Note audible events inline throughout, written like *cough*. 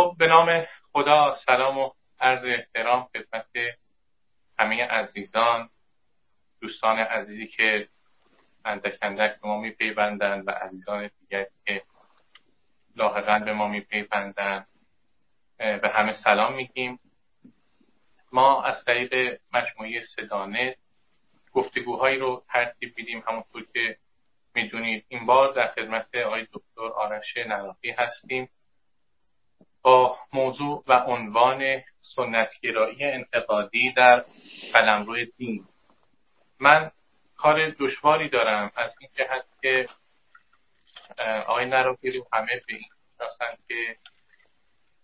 خب به نام خدا سلام و عرض احترام خدمت همه عزیزان دوستان عزیزی که اندک اندک به ما میپیوندند و عزیزان دیگر که لاحقا به ما میپیوندند. به همه سلام میگیم. ما از طریق مجموعه سدانه گفتگوهایی رو ترتیب میدیم. همونطور که می‌دونید این بار در خدمت آقای دکتر آرش نراقی هستیم. با موضوع و عنوان سنتگرایی انتقادی در قلمرو دین. من کار دشواری دارم از این جهت که آقای نراقی رو همه به این که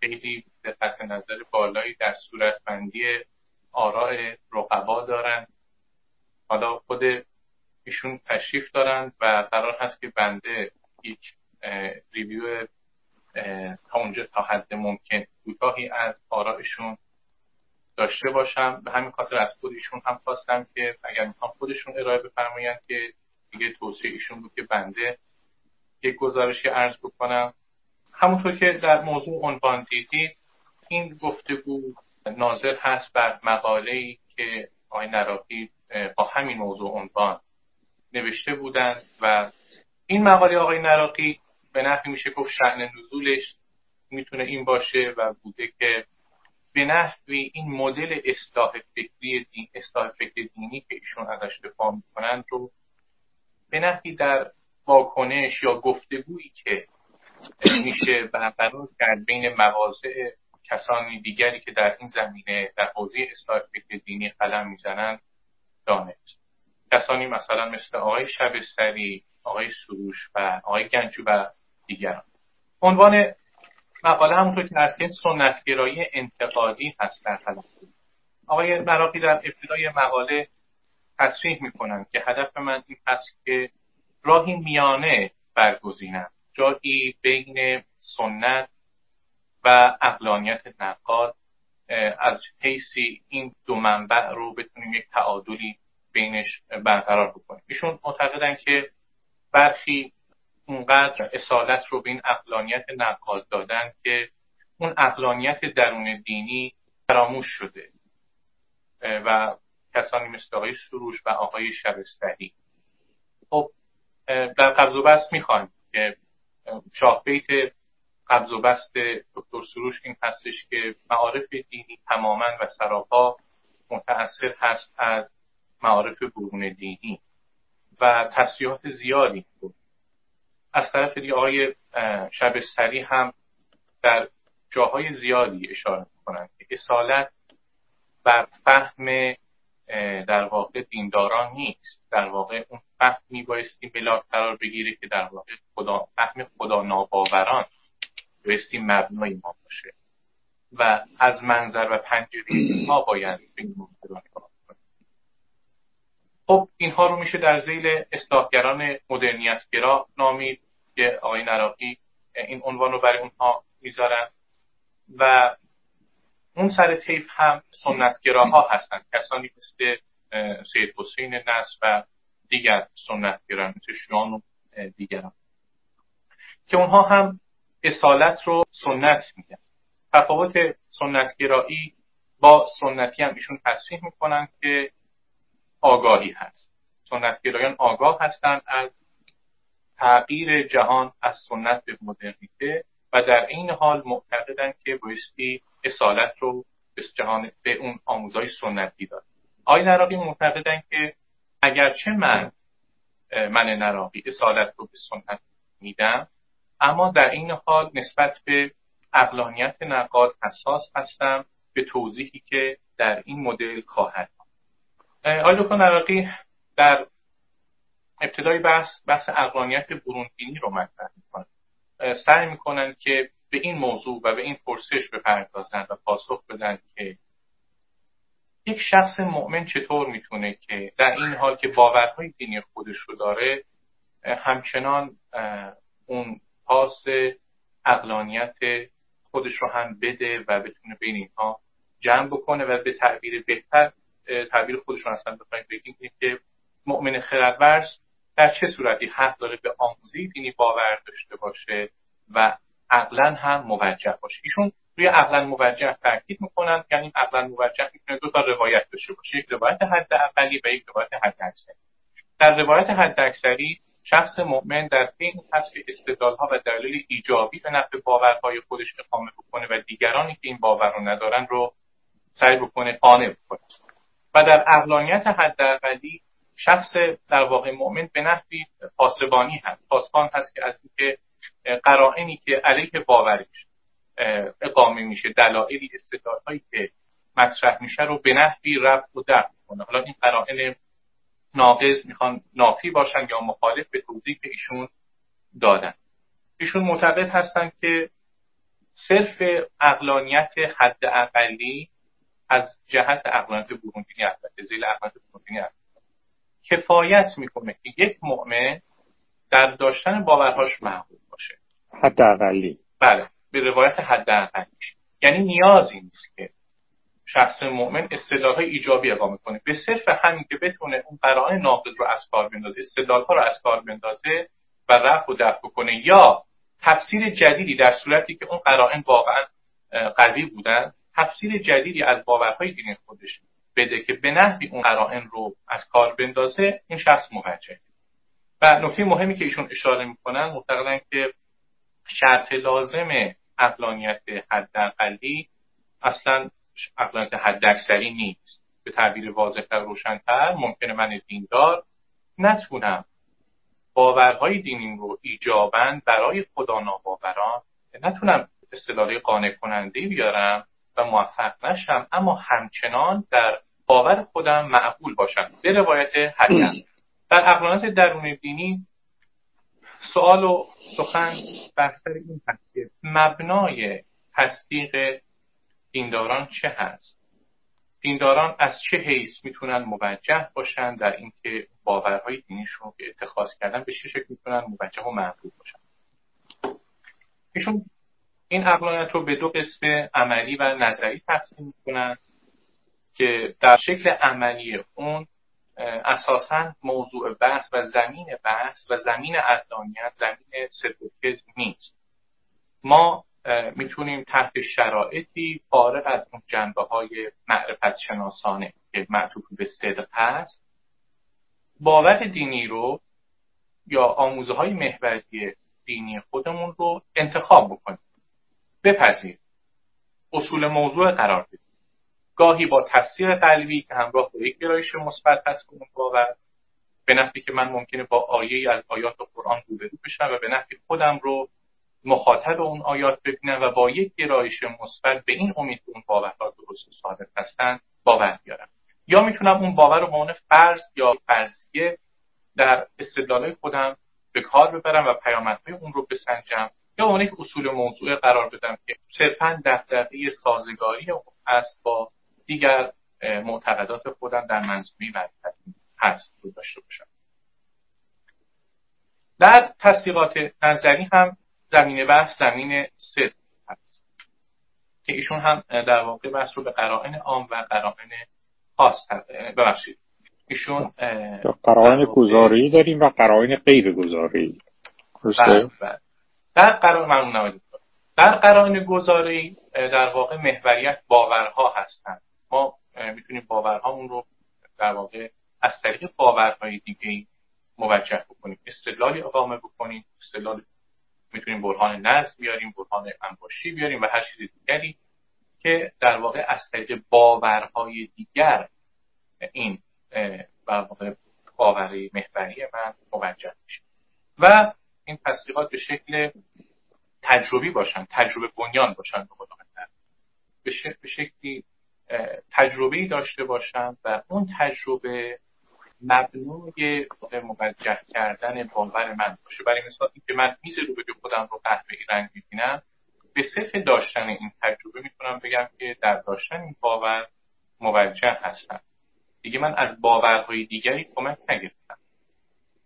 خیلی دقت نظر بالایی در صورتبندی آراء رقبا دارند حالا خود ایشون تشریف دارند و قرار هست که بنده یک ریویو تا اونجا تا حد ممکن کوتاهی از آرائشون داشته باشم. به همین خاطر از خودشون هم خواستم که اگر می‌خوام خودشون ارائه بفرمایند که دیگه توصیه ایشون بود که بنده یک گزارشی عرض بکنم. همونطور که در موضوع عنوان دیدید این گفتگو ناظر هست بر مقاله ای که آقای نراقی با همین موضوع عنوان نوشته بودند و این مقاله آقای نراقی به نحوی میشه گفت شعن نزولش می‌تونه این باشه و بوده که به نحوی این مدل اصلاح فکری دین اصلاح فکر دینی که ایشون ازش دفاع می‌کنند رو به نحوی در واکنش یا گفتگویی که میشه برقرار کرد بین مواضع کسانی دیگری که در این زمینه در حوزه اصلاح فکر دینی قلم می‌زنند دانست. کسانی مثلا مثل آقای شبستری آقای سروش و آقای گنجو و دیگران. عنوان مقاله همونطور که هستید سنتگرایی انتقادی هست در تلفظ آقای مراقی در ابتدای مقاله تصریح می‌کنند که هدف من این هست که راهی میانه برگزینم. جایی بین سنت و اقلانیت نقاد از حیثی این دو منبع رو بتونیم یک تعادلی بینش برقرار بکنیم. ایشون معتقدن که برخی اونقدر اصالت رو به این اقلانیت نقاد دادن که اون اقلانیت درون دینی فراموش شده. و کسانی مثل آقای سروش و آقای شبستری. خب در قبض و بست می‌خوایم که شاه بیت قبض و بست دکتر سروش این هستش که معارف دینی تماما و سراپا متأثر هست از معارف برون دینی و تصریحات زیادی بود. از طرف دیگه آقای شبستری هم در جاهای زیادی اشاره می‌کنند که اصالت بر فهم در واقع دینداران نیست. در واقع اون فهم میبایستی ملاک قرار بگیره که در واقع خدا فهم خدا ناباوران بایستی مبنای ما باشه. و از منظر و پنجره ما باید این نگاه خب اینها رو میشه در زیل اصلاحگران مدرنیتگرا نامید. که آقای نراقی این عنوان رو برای اونها می‌ذارن. و اون سر طیف هم سنتگراها هستن. کسانی مثل سید حسین نصر و دیگر سنتگران مثل شیان و دیگران. که اونها هم اصالت رو سنت میگن. تفاوت سنتگرایی با سنتی هم ایشون تصریح می‌کنن که آگاهی هست. سنتگرایان آگاه هستند از تغییر جهان از سنت به مدرنیته و در این حال معتقدند که بایستی اصالت رو به جهان به اون آموزهای سنتی داد. آقای نراقی معتقدند که اگرچه من من نراقی اصالت رو به سنت میدم اما در این حال نسبت به اقلانیت نقاد حساس هستم به توضیحی که در این مدل خواهد آقای دکتر نراقی در ابتدای بحث بحث اقلانیت بروندینی رو مطرح می‌کنن سعی می‌کنن که به این موضوع و به این پرسش بپردازند و پاسخ بدن که یک شخص مؤمن چطور می‌تونه که در این حال که باورهای دینی خودش رو داره همچنان اون پاس اقلانیت خودش رو هم بده و بتونه بین اینها جمع بکنه و به تعبیر بهتر تعبیر خودشون اصلا بخوایم بگیم که مؤمن خردورز در چه صورتی حق داره به آموزه دینی باور داشته باشه و عقلا هم موجه باشه؟ ایشون روی عقلا موجه تاکید می‌کنن یعنی عقلا موجه می‌تونه دو تا روایت داشته باشه یک روایت حد اقلی و یک روایت حد اکثری در روایت حد اکثری شخص مؤمن در این هست که استدلالها و دلیل ایجابی به نفع باورهای خودش اقامه بکنه و دیگرانی که این باور رو ندارن رو سعی بکنه قانع بکنه. و در اقلانیت حداقلی شخص در واقع مؤمن به نحوی پاسبانی هست. پاسبان هست که از اینکه قرائنی که علیه باورش اقامه میشه دلایلی هایی که مطرح میشه رو به نحوی رفت و دفع کنه حالا این قرائن ناقض می‌خوان نافی باشن یا مخالف به توضیح که ایشون دادن. ایشون معتقد هستن که صرف اقلانیت حد اقلی از جهت اقلانیت بروندینی البته زیل اقلانیت بروندینی کفایت می‌کنه که یک مؤمن در داشتن باورهاش معقول باشه. حد اقلی بله به روایت حد اقلیش یعنی نیازی نیست که شخص مؤمن استدلالهای ایجابی اقامه کنه به صرف همین که بتونه اون قرائن ناقض رو از کار بندازه استدلالها رو از کار بندازه و رفع و دفع کنه یا تفسیر جدیدی در صورتی که اون قرائن واقعا قوی بودن تفسیر جدیدی از باورهای دینی خودش بده که به نحوی اون قرائن رو از کار بندازه این شخص موجه و نکته مهمی که ایشون اشاره می‌کنن معتقدن که شرط لازم اقلانیت حداقلی اصلا اقلانیت حداکثری نیست. به تعبیر واضحتر روشنتر ممکنه من دیندار نتونم باورهای دینیم رو ایجابن برای خدا ناباوران نتونم اصطلاحی قانع کننده بیارم و موفق نشم اما همچنان در باور خودم معقول باشم. به روایت حدیم در اقلانات درون دینی سوال و سخن بستر این هست که مبنای تصدیق دینداران چه هست؟ دینداران از چه حیث می‌تونن موجه باشن در اینکه باورهای دینیشون که اتخاذ کردن به چه شکل می‌تونن موجه و معقول باشن؟ ایشون این اقلانیت رو به دو قسم عملی و نظری تقسیم می‌کنن. که در شکل عملی اون اساسا موضوع بحث و زمین بحث و زمین اقلانیت زمین صدق نیست. ما می‌تونیم تحت شرایطی فارغ از اون جنبه های معرفت شناسانه که معطوف به صدق هست باور دینی رو یا آموزه های محوری دینی خودمون رو انتخاب بکنیم. بپذیر اصول موضوع قرار بدیم. گاهی با تفسیر قلبی که همراه با یک گرایش مثبت هست کنون باور به نحوی که من ممکنه با آیه از آیات قرآن روبرو بشم و به خودم رو مخاطب اون آیات ببینم و با یک گرایش مثبت به این امید اون باورها درست و صادق هستن باور بیارم. یا می‌تونم اون باور رو به عنوان فرض یا فرضیه در استدلالهای خودم به کار ببرم و پیامدهای اون رو بسنجم یا اون یک اصول موضوع قرار بدم که صرفا دقدقه سازگاری است با دیگر معتقدات خودم در منظومه معرفتی هست رو داشته باشم. در تصدیقات نظری هم زمینه بحث زمین صدق هست که ایشون هم در واقع بحث رو به قرائن عام و قرائن خاص ببخشید. ایشون قرائن گزاری داریم و قرائن غیر گزاری بله، بله. در قرائن در قرائن گزاری در واقع محوریت باورها هستند. ما می‌تونیم باورهامون رو در واقع از طریق باورهای دیگه موجه بکنیم. استدلالی اقامه بکنیم. استدلال می‌تونیم برهان نظم بیاریم برهان انباشی بیاریم و هر چیز دیگری که در واقع از طریق باورهای دیگر این واقع باوری محوری من موجه میشه. و این تصدیقات به شکل تجربی باشن تجربه بنیان باشن به شکلی تجربه داشته باشن و اون تجربه مبنای موجه کردن باور من باشه. برای مثال که من میز رو به خودم رو قهوه‌ای رنگ می‌بینم به صرف داشتن این تجربه می‌تونم بگم که در داشتن این باور موجه هستم. دیگه من از باورهای دیگری کمک نگرفتم.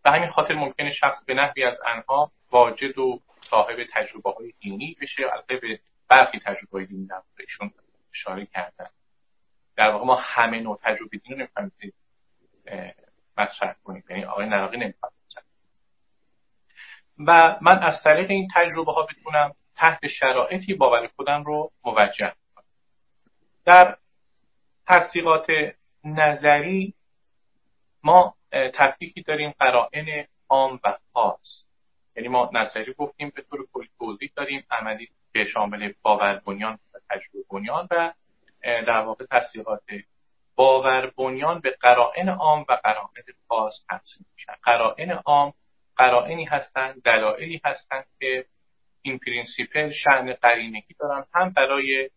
به همین خاطر ممکنه شخص به نحوی از انها واجد و صاحب تجربه های دینی بشه البته به برخی تجربه های دینی در اشاره کردن در واقع ما همه نوع تجربه دین رو نمی‌فهمیم مطرح کنیم. یعنی آقای نراقی نمی‌فهمیم و من از طریق این تجربه ها بتونم تحت شرایطی باور خودم رو موجه کنم. در تصدیقات نظری ما تفکیکی داریم قرائن عام و خاص. یعنی ما نظری گفتیم به طور کلی توضیح داریم عملی که شامل باور بنیان و تجربه بنیان و در واقع تصدیقات باور بنیان به قرائن عام و قرائن خاص تقسیم میشن. قرائن عام قرائنی هستند دلایلی هستند که in principle شأن قرینگی دارن هم برای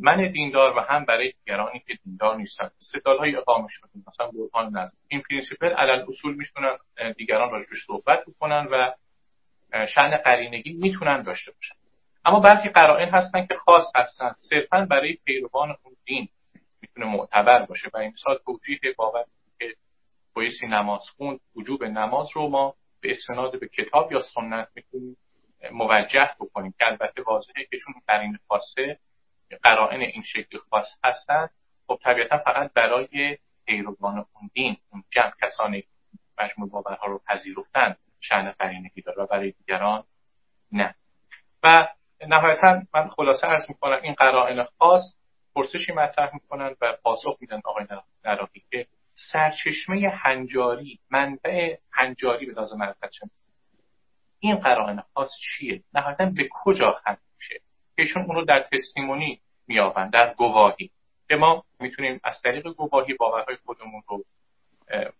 من دیندار و هم برای دیگرانی که دیندار نیستن. استدلال های اقامه شده مثلا برهان نظم in principle علی الاصول می‌تونن دیگران راجبش صحبت بکنن و شأن قرینگی می‌تونن داشته باشن. اما برخی قرائن هستن که خاص هستن. صرفا برای پیروان اون دین می‌تونه معتبر باشه و مثال توجیه باور که بایستی نماز خوند وجوب نماز رو ما به استناد به کتاب یا سنت می‌تونیم موجه بکنیم که البته واضحه که چون قرین خاصه قرائن این شکلی خاص هستند خب طبیعتا فقط برای پیروان اون دین اون جمع کسانی مجموع باورها رو پذیرفتن شأن قرینگی داره و برای دیگران نه. و نهایتا من خلاصه ارز می‌کنم این قرائن خاص پرسشی مطرح می‌کنن و پاسخ میدن آقای نراقی که سرچشمه هنجاری منبع هنجاری به لازم معرفت این قرائن خاص چیه؟ نهایتا به کجا ختم میشه؟ ایشون اون رو در تستیمونی میابند در گواهی. که ما می‌تونیم از طریق گواهی باورهای خودمون رو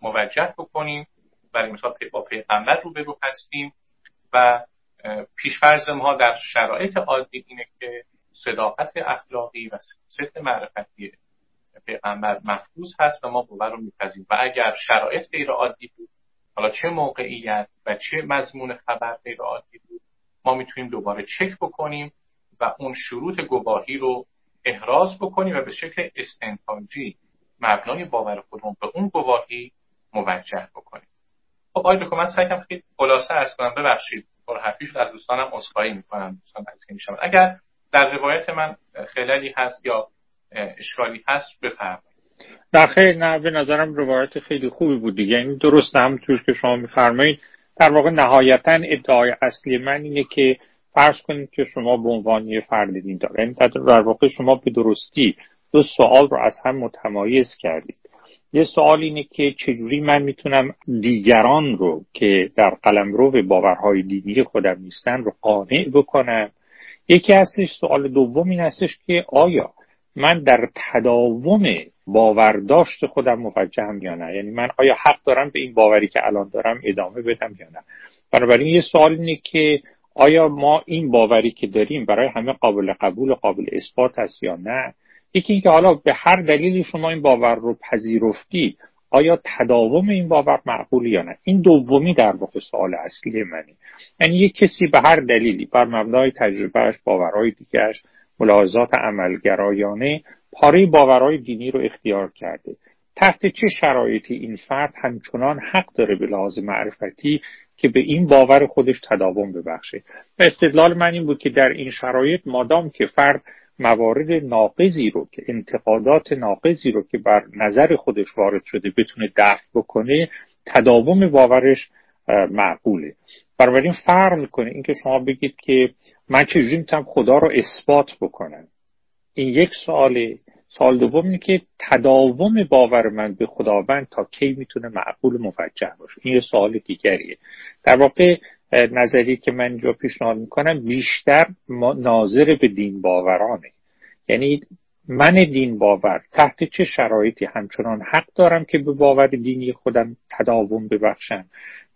موجه بکنیم. برای مثال با پیغمبر رو هستیم و پیشفرز ما در شرایط عادی اینه که صداقت اخلاقی و صدق معرفتی پیغمبر مفروض هست و ما باور رو میپذیم و اگر شرایط غیر عادی بود حالا چه موقعیت و چه مضمون خبر غیر عادی بود ما می‌تونیم دوباره چک بکنیم و اون شروط گواهی رو احراز بکنیم و به شکل استنتاجی مبنای باور خودمون به اون گواهی موجه بکنیم. خب آقای دکتر من سعی خیلی خلاصه ارز کنم. ببخشید. پر حرفی از دوستانم عذرخواهی می‌کنم دوستان از که میشم اگر در روایت من خلالی هست یا اشکالی هست بفرمایید. نه خیلی نه به نظرم روایت خیلی خوبی بود دیگه. این درست همونطور که شما میفرمایید در واقع نهایتا ادعای اصلی من اینه که فرض کنید که شما به عنوان یه فرد دیندار یعنی در واقع شما به درستی دو سوال رو از هم متمایز کردید. یه سوال اینه که چجوری من می‌تونم دیگران رو که در قلمرو به باورهای دینی خودم نیستن رو قانع بکنم؟ یکی هستش سوال دوم این هستش که آیا من در تداوم باورداشت خودم موجهم یا نه؟ یعنی من آیا حق دارم به این باوری که الان دارم ادامه بدم یا نه؟ بنابراین یه سوال اینه که آیا ما این باوری که داریم برای همه قابل قبول و قابل اثبات است یا نه؟ یکی اینکه حالا به هر دلیلی شما این باور رو پذیرفتی آیا تداوم این باور معقول یا نه؟ این دومی در واقع سوال اصلی منه. یعنی یک کسی به هر دلیلی بر مبنای تجربهش باورهای دیگرش ملاحظات عملگرایانه پاره باورهای دینی رو اختیار کرده. تحت چه شرایطی این فرد همچنان حق داره به لحاظ معرفتی که به این باور خودش تداوم ببخشه؟ و استدلال من این بود که در این شرایط مادام که فرد موارد ناقضی رو که انتقادات ناقضی رو که بر نظر خودش وارد شده بتونه دفع بکنه تداوم باورش معقوله. بنابراین فرق می‌کنه اینکه شما بگید که من چجوری می‌تونم خدا رو اثبات بکنم. این یک سواله سال دوم اینه که تداوم باور من به خداوند تا کی می‌تونه معقول موجه باشه. این یه سوال دیگریه. در واقع نظری که من اینجا پیشنهاد می‌کنم بیشتر ناظر به دین باورانه. یعنی من دین باور تحت چه شرایطی همچنان حق دارم که به باور دینی خودم تداوم ببخشم؟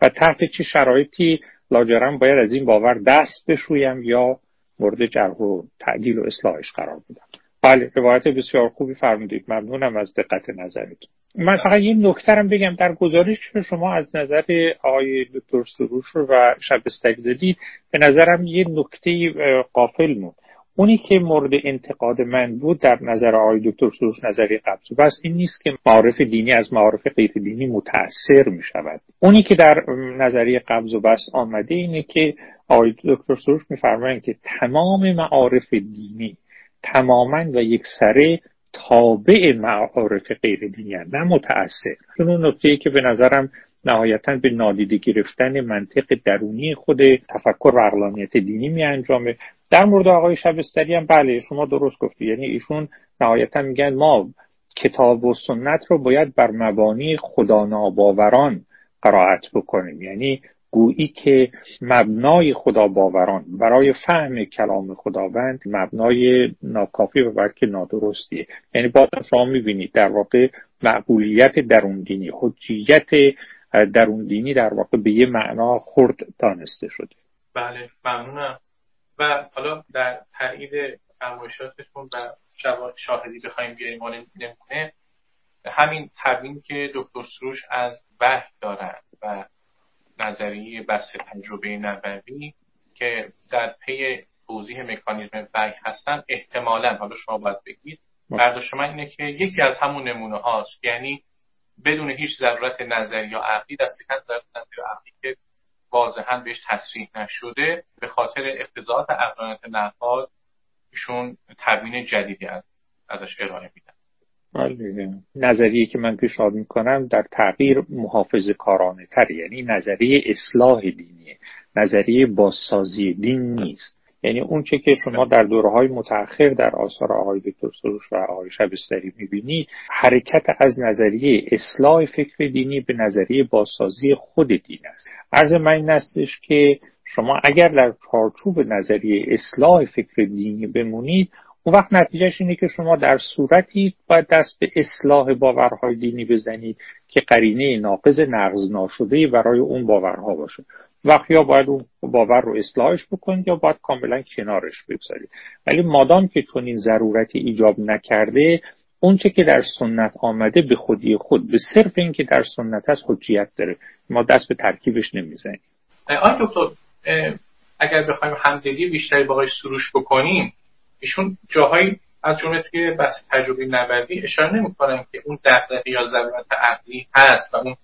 و تحت چه شرایطی لاجرم باید از این باور دست بشویم یا مورد جرح و تعدیل و اصلاحش قرار بدم؟ بله روایت بسیار خوبی فرمودید. ممنونم از دقت نظرتون. من فقط یه نکترم بگم در گزارش شما از نظر آقای دکتر سروش و شبستری دادید به نظرم یه نکته قافل مون اونی که مورد انتقاد من بود در نظر آقای دکتر سروش نظری قبض بس این نیست که معارف دینی از معارف غیر دینی متأثر می شود اونی که در نظریه قبض و بس آمده اینه که آقای دکتر سروش میفرمایند که تمام معارف دینی تماما و یک سره تابع معارف غیر دینی نه متأثر. چون اون نکته که به نظرم نهایتا به نادیده گرفتن منطق درونی خود تفکر و اقلانیت دینی می انجامه در مورد آقای شبستری هم بله شما درست گفتی. یعنی ایشون نهایتا میگن ما کتاب و سنت رو باید بر مبانی خدا ناباوران قرائت بکنیم. یعنی گویی که مبنای خدا باوران برای فهم کلام خداوند مبنای ناکافی و بلکه نادرستیه. یعنی بازم شما می‌بینید در واقع معقولیت درون دینی حجیت درون دینی در واقع به یه معنا خرد دانسته شده. بله ممنونم. و حالا در تایید فرمایشاتتون و شاهدی بخوایم بیاریم نمونه همین تبیین که دکتر سروش از وحی دارند و نظریه بس تجربه نبوی که در پی توضیح مکانیزم وحی هستن احتمالا. حالا شما باید بگید. برداشت من اینه که یکی از همون نمونه هاست. یعنی بدون هیچ ضرورت نظری یا عقلی دست کم ضرورت نظری عقلی که واضحا بهش تصریح نشده به خاطر اقتضاعات اقلانیت نقاد ایشون تبیین جدیدی از ازش ارائه میدن. نظریه که من پیشنهاد می‌کنم در تغییر محافظ کارانه تر یعنی نظریه اصلاح دینیه. نظریه بازسازی دین نیست. یعنی اون چه که شما در دوره های متأخر در آثار آقای دکتر سروش و آقای شبستری می‌بینی حرکت از نظریه اصلاح فکر دینی به نظریه بازسازی خود دین است. عرض من این استش که شما اگر در چارچوب نظریه اصلاح فکر دینی بمونید اون وقت نتیجهش اینه که شما در صورتی باید دست به اصلاح باورهای دینی بزنید که قرینه ناقض نقض ناشده برای اون باورها باشه. وقت یا باید اون باور رو اصلاحش بکنید یا باید کاملا کنارش بگذارید. ولی مادام که چون این ضرورتی ایجاب نکرده اونچه که در سنت آمده به خودی خود به صرف اینکه در سنت هست حجیت داره. ما دست به ترکیبش نمی‌زنیم. آی دکتر اگر بخوایم همدلی بیشتری با سروش بکنیم ایشون جاهایی از جمله توی بحث تجربه نبوی اشاره نمی‌کنن که اون دغدغه یا ضرورت عقلی هست و اون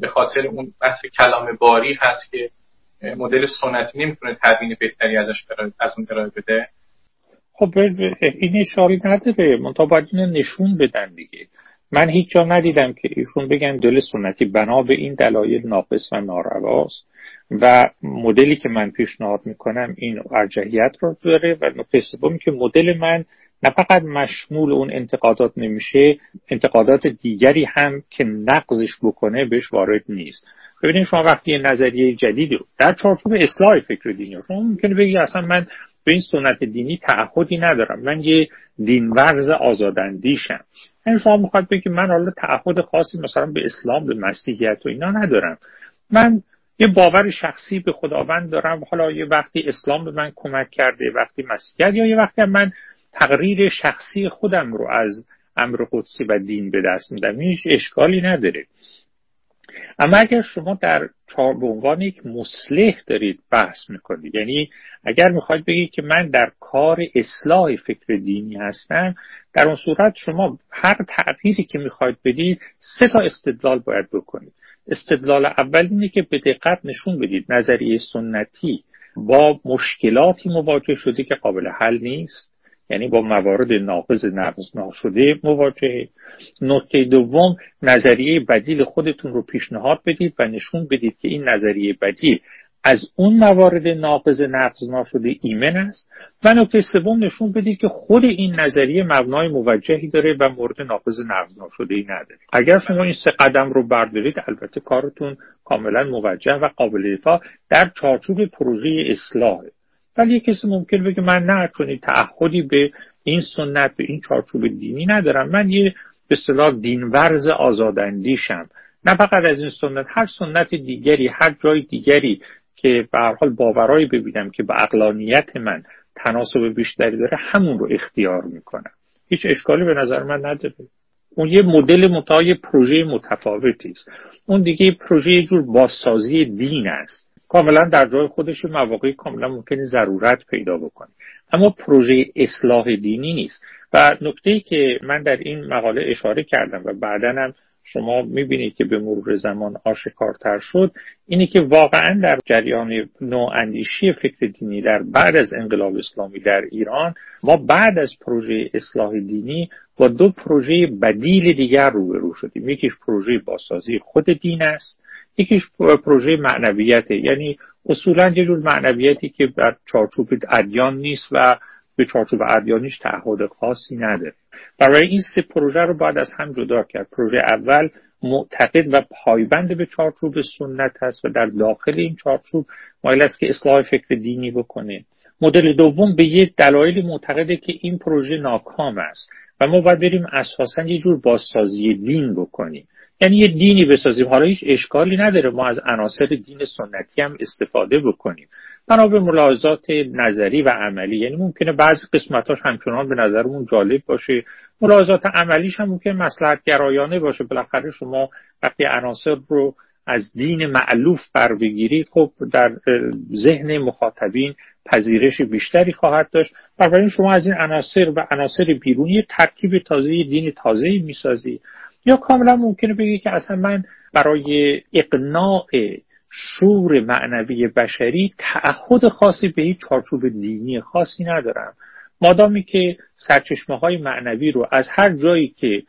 به خاطر اون بحث کلام باری هست که مدل سنتی نمی‌تونه تبیین بهتری ازش از اون ارائه بده. خب این اشاره نداره منتها باید اینو نشون بدن دیگه. من هیچ جا ندیدم که ایشون بگن دل سنتی بنا به این دلایل ناقص و نارواست. و مدلی که من پیشنهاد می‌کنم این ارجحیت رو داره و نکته سومی که مدل من نه فقط مشمول اون انتقادات نمیشه انتقادات دیگری هم که نقضش بکنه بهش وارد نیست. ببینید شما وقتی یه نظریه جدیدی رو در چارچوب اصلاح فکر دینی شما ممکنه بگی اصلا من به این سنت دینی تعهدی ندارم. من یه دینورز آزاداندیشم. یعنی شما می‌خواد بگی من حالا تعهد خاصی مثلا به اسلام به مسیحیت و اینا ندارم. من یه باور شخصی به خداوند دارم. حالا یه وقتی اسلام به من کمک کرده وقتی مسیحیت یا یه وقتی من تقریر شخصی خودم رو از امر قدسی و دین به دست میدم. هیچ اشکالی نداره. اما اگر شما در چهار به عنوان یک مسلح دارید بحث می‌کنید یعنی اگر می‌خواید بگید که من در کار اصلاح فکر دینی هستم در اون صورت شما هر تغییری که می‌خواید بدید سه تا استدلال باید بکنید. استدلال اول اینه که به دقت نشون بدید نظریه سنتی با مشکلاتی مواجه شده که قابل حل نیست یعنی با موارد ناقض نقض ناشده مواجهه. نکته دوم نظریه بدیل خودتون رو پیشنهاد بدید و نشون بدید که این نظریه بدیل از اون موارد ناقض نقض ناشده ایمن است و نکته سوم نشون بدید که خود این نظریه مبنای موجهی داره و مورد ناقض نقض ناشده ای نداره. اگر شما این سه قدم رو بردارید البته کارتون کاملا موجه و قابل دفاع در چارچوب پروژه اصلاحه. ولی کسی ممکن بگه من نه چون تعهدی به این سنت به این چارچوب دینی ندارم. من یه به اصطلاح دینورز آزاداندیشم. نه فقط از این سنت هر سنت دیگری هر جای دیگری که به هر حال باورایی ببینم که به اقلانیت من تناسب بیشتری داره همون رو اختیار می‌کنم هیچ اشکالی به نظر من نداره. اون یه مدل متای پروژه متفاوتی است. اون دیگه پروژه جور بازسازی دین است. کاملا در جای خودش مواقعی کاملا ممکنه ضرورت پیدا بکنه. اما پروژه اصلاح دینی نیست. و نکته که من در این مقاله اشاره کردم و بعدا هم شما می‌بینید که به مرور زمان آشکارتر شد. اینه که واقعا در جریان نواندیشی فکر دینی در بعد از انقلاب اسلامی در ایران ما بعد از پروژه اصلاح دینی با دو پروژه بدیل دیگر روبرو شدیم. یکیش پروژه بازسازی خود دین است. یکیش پروژه معنویته یعنی اصولا یه جور معنویتی که در چارچوب ادیان نیست و به چارچوب ادیانیش تعهد خاصی نداره برای این سه پروژه رو باید از هم جدا کرد. پروژه اول معتقد و پایبند به چارچوب سنت هست و در داخل این چارچوب مایل است که اصلاح فکر دینی بکنه. مدل دوم به یه دلایل معتقده که این پروژه ناکام است و ما باید بریم اساسا یه جور بازسازی دین بکنیم. یعنی یه دینی بسازیم. حالا هیچ اشکالی نداره. ما از عناصر دین سنتی هم استفاده بکنیم. بنا به ملاحظات نظری و عملی. یعنی ممکنه بعضی قسمتاش همچنان به نظرمون جالب باشه. ملاحظات عملیش هم ممکن مسلحت گرایانه باشه. بالاخره شما وقتی عناصر رو از دین معلوف بر بگیری خب در ذهن مخاطبین پذیرش بیشتری خواهد داشت. بنابراین شما از این عناصر و عناصر بیرونی ترکیب تازه دین تازه می‌سازی. یا کاملا ممکنه بگی که اصلا من برای اقناع شور معنوی بشری تعهد خاصی به هیچ چارچوب دینی خاصی ندارم. مادامی که سرچشمه های معنوی رو از هر جایی که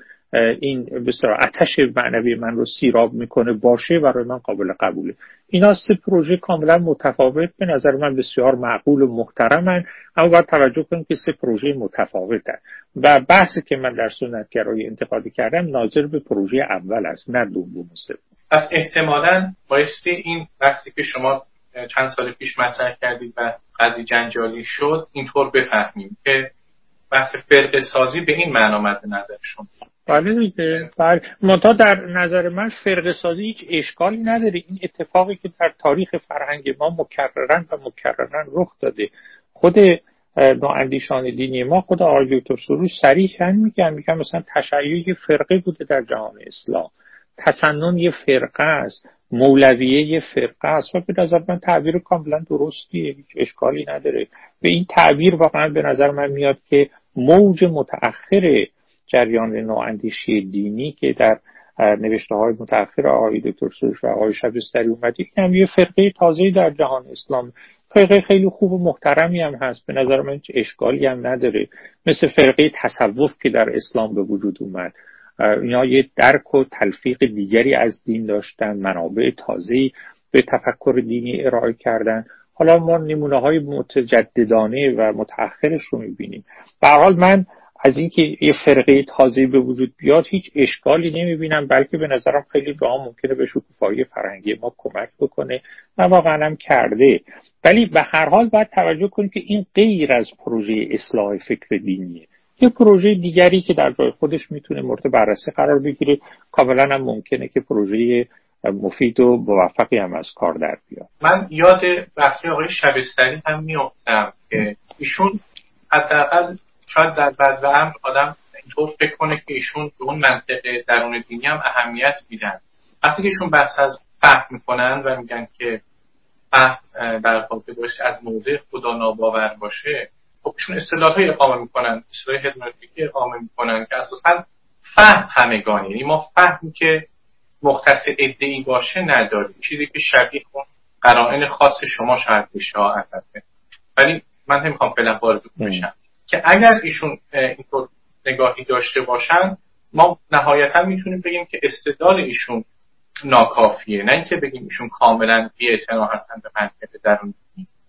این بسیار آتش معنوی من رو سیراب می‌کنه باشه برای من قابل قبوله. اینا سه پروژه کاملا متفاوت به نظر من بسیار معقول و محترمن اما باید توجه کنیم که سه پروژه متفاوتن. و بحثی که من در سنتگرایی انتقادی کردم ناظر به پروژه اول است نه دوم و سوم. پس احتمالا بایستی این بحثی که شما چند سال پیش مطرح کردید و قضیه جنجالی شد اینطور بفهمیم که بحث فرق سازی به این معنا مد نظرشون بله دیگه بله. منتها در نظر من فرق سازی هیچ اشکالی نداره. این اتفاقی که در تاریخ فرهنگ ما مکررن و مکررن رخ داده. خود نواندیشان دینی ما خود آقای دکتر سروش صریحا میگن میگن مثلا تشیع فرقه بوده در جهان اسلام. تسنن یه فرقه است. مولویه یه فرقه است. و به نظر من تعبیر کاملا درستیه. هیچ اشکالی نداره. به این تعبیر واقعا به نظر من میاد که موج متأخر جریان نواندیشی دینی که در نوشته های متأخر آقای دکتر سروش و آقای شبستری اومده که هم یه فرقه تازه در جهان اسلام. فرقه خیلی خوب و محترمی هم هست. به نظر من اشکالی هم نداره. مثل فرقه تصوف که در اسلام به وجود اومد. اینا یه درک و تلفیق دیگری از دین داشتن منابع تازه به تفکر دینی ارائه کردن. حالا ما نمونه های متجددانه و متأخرش رو می‌بینیم. به حال من از اینکه یه فرقه تازه به وجود بیاد هیچ اشکالی نمی‌بینم بلکه به نظرم خیلی جاها ممکنه به شکوفایی فرهنگی ما کمک بکنه. و واقعا هم کرده. ولی به هر حال باید توجه کنیم که این غیر از پروژه اصلاح فکر دینیه. یه پروژه دیگری که در جای خودش می‌تونه مورد بررسی قرار بگیره کاملا هم ممکنه که پروژه مفید و موفقی هم از کار در بیاد. من یاد بحثی آقای شبستری هم میافتم که ایشون حداقل شاید در بعد امر آدم اینطور فکر کنه که ایشون به اون منطقه درون دینی هم اهمیت میدن. وقتی که ایشون بحث از فهم می‌کنن و میگن که فهم در واقع باشه از موضع خدا ناباور باشه خب ایشون اصطلاحی اقامه می‌کنن اصطلاح هرمنوتیکی اقامه می‌کنن که اساسا فهم همگانی یعنی ما فهمی که مختص ادعی باشه نداریم. چیزی که شبیه کن قرائن خاص شما شاید بشه البته. ولی من نمی‌خوام فعلا وارد بشم. که اگر ایشون اینطور نگاهی داشته باشن ما نهایتا می‌تونیم بگیم که استدلال ایشون ناکافیه. نه اینکه بگیم ایشون کاملا بی هستن به منطقه درون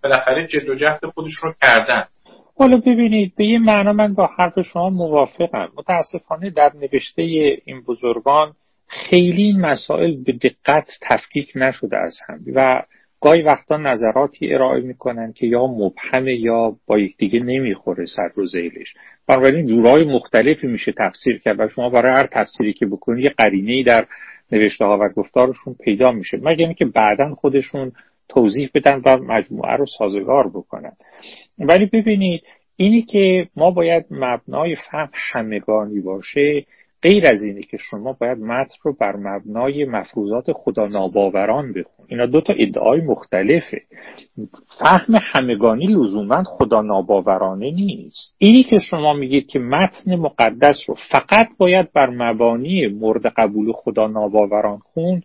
بالاخره جد و جهد خودش رو کردن. حالا ببینید به یه معنا من با حرف شما موافقم. متاسفانه در نوشته این بزرگان خیلی مسائل به دقت تفکیک نشده از هم و گاهی وقتا نظراتی ارائه می‌کنن که یا مبهمه یا با یکدیگه نمی‌خوره سر و زیلش بنابراین جورهای مختلفی میشه تفسیر کرد و شما برای هر تفسیری که بکنید یه قرینه در نوشته ها و گفتارشون پیدا میشه. مگر اینکه بعدا خودشون توضیح بدن و مجموعه رو سازگار بکنن. ولی ببینید اینی که ما باید مبنای فهم همگانی باشه. غیر از اینه که شما باید متن رو بر مبنای مفروضات خدا ناباوران بخون اینا دو تا ادعای مختلفه. فهم همگانی لزوما خدا ناباورانه نیست. اینی که شما میگید که متن مقدس رو فقط باید بر مبانی مورد قبول خدا ناباوران خون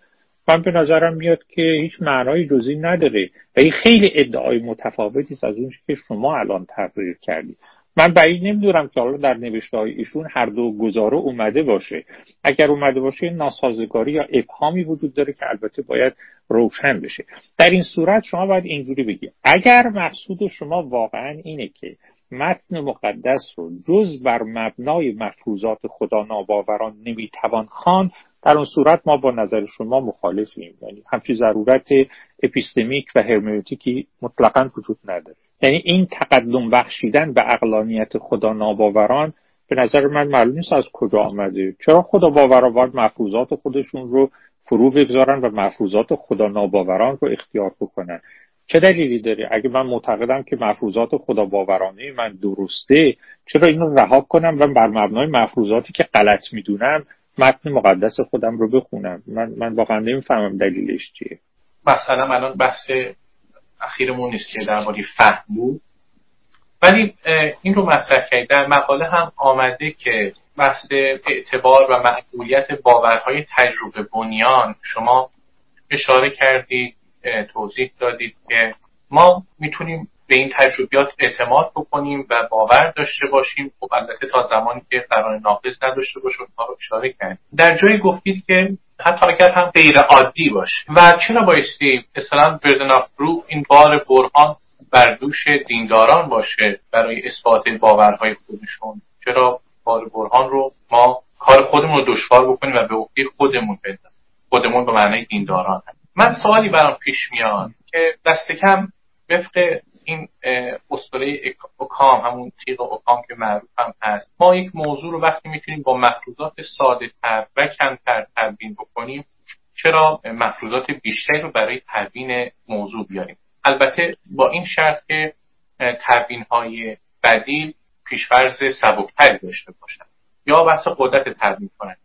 من به نظرم میاد که هیچ معنای جزی نداره. و این خیلی ادعای متفاوتی است از اون که شما الان تقریر کردید من بعید نمی‌دونم که حالا در نوشته های ایشون هر دو گزاره اومده باشه. اگر اومده باشه ناسازگاری یا ابهامی وجود داره که البته باید روشن بشه. در این صورت شما باید اینجوری بگی. اگر مقصود شما واقعا اینه که متن مقدس رو جز بر مبنای مفروضات خدا ناباوران نمی‌توان خان در اون صورت ما با نظر شما مخالفیم. یعنی همچی ضرورت اپیستمیک و هرمنوتیکی مطلقا وجود نداره. یعنی این تقدم بخشیدن به اقلانیت خدا ناباوران به نظر من معلوم نیست از کجا آمده. چرا خدا باوران باید مفروضات خودشون رو فرو بگذارن و مفروضات خدا ناباوران رو اختیار بکنن؟ چه دلیلی داره؟ اگه من معتقدم که مفروضات خدا باورانه من درسته چرا اینو رها کنم و بر مبنای مفروضاتی که غلط می‌دونم متن مقدس خودم رو بخونم؟ من من واقعا نمی‌فهمم دلیلش چیه. مثلا الان بحث اخیرمون نیست که درباره فهم بود. ولی این رو مطرح کرد در مقاله هم آمده که بحث اعتبار و معقولیت باورهای تجربه بنیان شما اشاره کردید توضیح دادید که ما می‌تونیم به این تجربیات اعتماد بکنیم و باور داشته باشیم. خب البته تا زمانی که قرار ناقض نداشته باشه اونها رو اشاره کرد در جایی گفتید که حتی اگر هم غیر عادی باشه. و چرا بایستی مثلا بردن آف این بار برهان بر دوش دینداران باشه برای اثبات باورهای خودشون؟ چرا بار برهان رو ما کار خودمون رو دشوار بکنیم و به عهده خودمون بدیم خودمون به معنای دینداران. من سوالی برام پیش میاد که دست کم وفق این اسطوره اوکام همون تیغ اوکام که معروف هم هست. ما یک موضوع رو وقتی می‌تونیم با مفروضات ساده تر و کمتر تبیین بکنیم چرا مفروضات بیشتری رو برای تبیین موضوع بیاریم؟ البته با این شرط که تبیین های بدیل پیشفرز سبکتری داشته باشن یا بحث قدرت تبیین کنند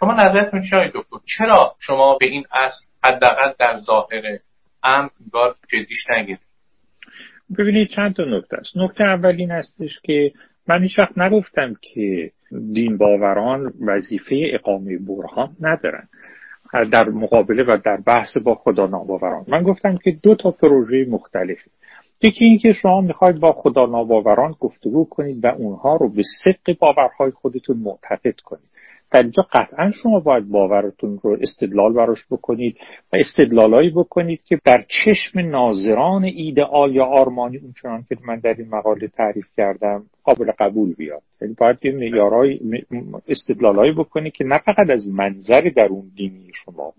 شما نظرتون چیه دکتر؟ چرا شما به این اصل حداقل در ظاهر امر جدیش نگیرید؟ ببینید چند تا نکته است. نکته اول این هستش که من هیچ وقت نگفتم که دین باوران وظیفه اقامه برهان ندارن در مقابله و در بحث با خدا ناباوران. من گفتم که دو تا پروژه مختلفه یکی اینکه شما می‌خواید با خدا ناباوران گفتگو کنید و اونها رو به صدق باورهای خودتون معتقد کنید. در اینجا قطعا شما باید باورتون رو استدلال براش بکنید و استدلالایی بکنید که در چشم ناظران ایدئال یا آرمانی اونچنان که من در این مقاله تعریف کردم قابل قبول بیاد. یعنی باید یه معیارهای استدلالایی بکنید که نه فقط از منظر درون دینی شما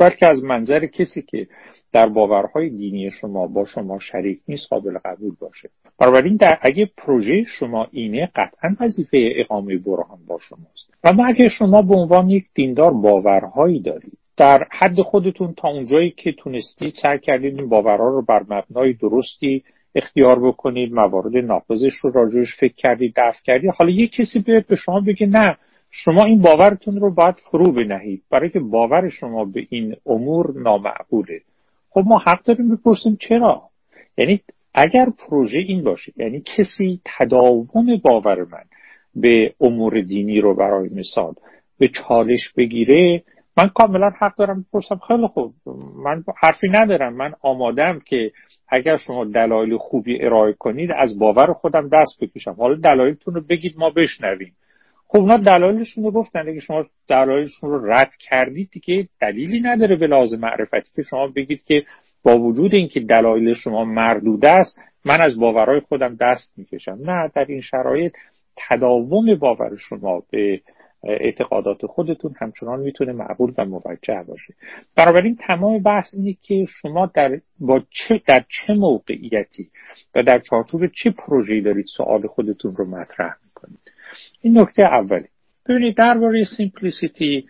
بلکه از منظر کسی که در باورهای دینی شما با شما شریک نیست قابل قبول باشه. بنابراین در اگه پروژه شما اینه قطعا وظیفه اقامه برهان با شماست. و اگه شما به عنوان یک دیندار باورهایی دارید در حد خودتون تا اونجایی که تونستید سعی کردید این باورها رو بر مبنای درستی اختیار بکنید موارد ناقضش رو راجعش فکر کردید دفع کردید حالا یک کسی به شما بگه نه شما این باورتون رو باید فرو بنهید. برای که باور شما به این امور نامعقوله. خب ما حق داریم بپرسیم چرا؟ یعنی اگر پروژه این باشه یعنی کسی تداوم باور من به امور دینی رو برای مثال به چالش بگیره من کاملا حق دارم بپرسم. خیلی خوب. من حرفی ندارم. من آمادم که اگر شما دلایل خوبی ارائه کنید از باور خودم دست بکشم. حالا دلایلتون رو بگید ما بشنویم. خب اونا دلایلشون رو گفتن. اگه شما دلایلشون رو رد کردید دیگه دلیلی نداره به لازم معرفتی که شما بگید که با وجود اینکه دلایل شما مردود است من از باورهای خودم دست می‌کشم. نه در این شرایط تداوم باور شما به اعتقادات خودتون همچنان می‌تونه معقول و موجه باشه. بنابراین تمام بحث اینه که شما در, با چه در چه موقعیتی و در چارچوب چه پروژه‌ای دارید سوال خودتون رو مطرح می‌کنید. این نکته اولی. ببینید درباره simplicity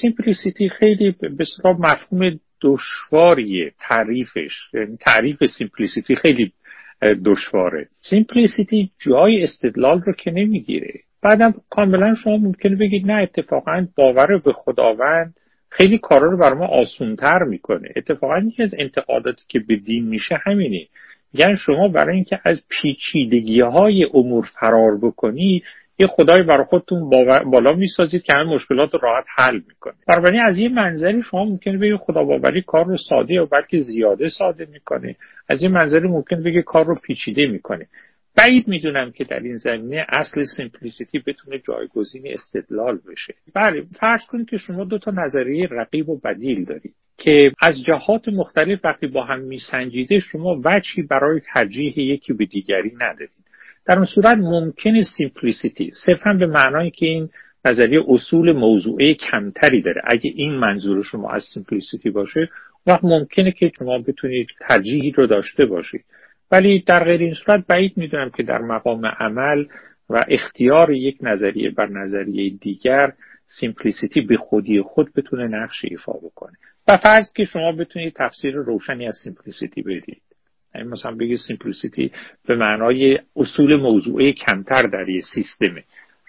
simplicity خیلی یه مفهوم دشواریه تعریفش. یعنی تعریف simplicity خیلی دشواره. simplicity جای استدلال رو که نمی‌گیره. بعدم کاملا شما ممکنه بگید نه اتفاقا باور به خداوند خیلی کارا رو بر ما آسونتر می‌کنه. اتفاقا یکی از انتقاداتی که به دین میشه همینه. یعنی شما برای اینکه از پیچیدگی های امور فرار بکنید یه خدای برای خودتون بالا می‌سازید که همه مشکلات رو راحت حل می‌کنه بنابراین از یه منظری شما ممکنه بگید خدا باوری کار رو ساده و بلکه زیاده ساده می‌کنه. از یه منظری ممکن بگه کار رو پیچیده می‌کنه. بعید می‌دونم که در این زمینه اصل سیمپلیسیتی بتونه جایگزین استدلال بشه. بله فرض کنید که شما دو تا نظریه رقیب و بدیل دارید که از جهات مختلف وقتی با هم میسنجیده شما وجهی برای ترجیح یکی به دیگری ندارید. در اون صورت ممکنه simplicity صرفا به معنای که این نظریه اصول موضوعه کمتری داره. اگه این منظور شما از simplicity باشه وقت ممکنه که شما بتونید ترجیحی رو داشته باشید. ولی در غیر این صورت بعید می‌دونم که در مقام عمل و اختیار یک نظریه بر نظریه دیگر simplicity به خودی خود بتونه نقش ایفا بکنه. بر فرض که شما بتونید تفسیر روشنی از simplicity بدید. یعنی مثلا بگید simplicity به معنای اصول موضوعی کمتر در یه سیستمه.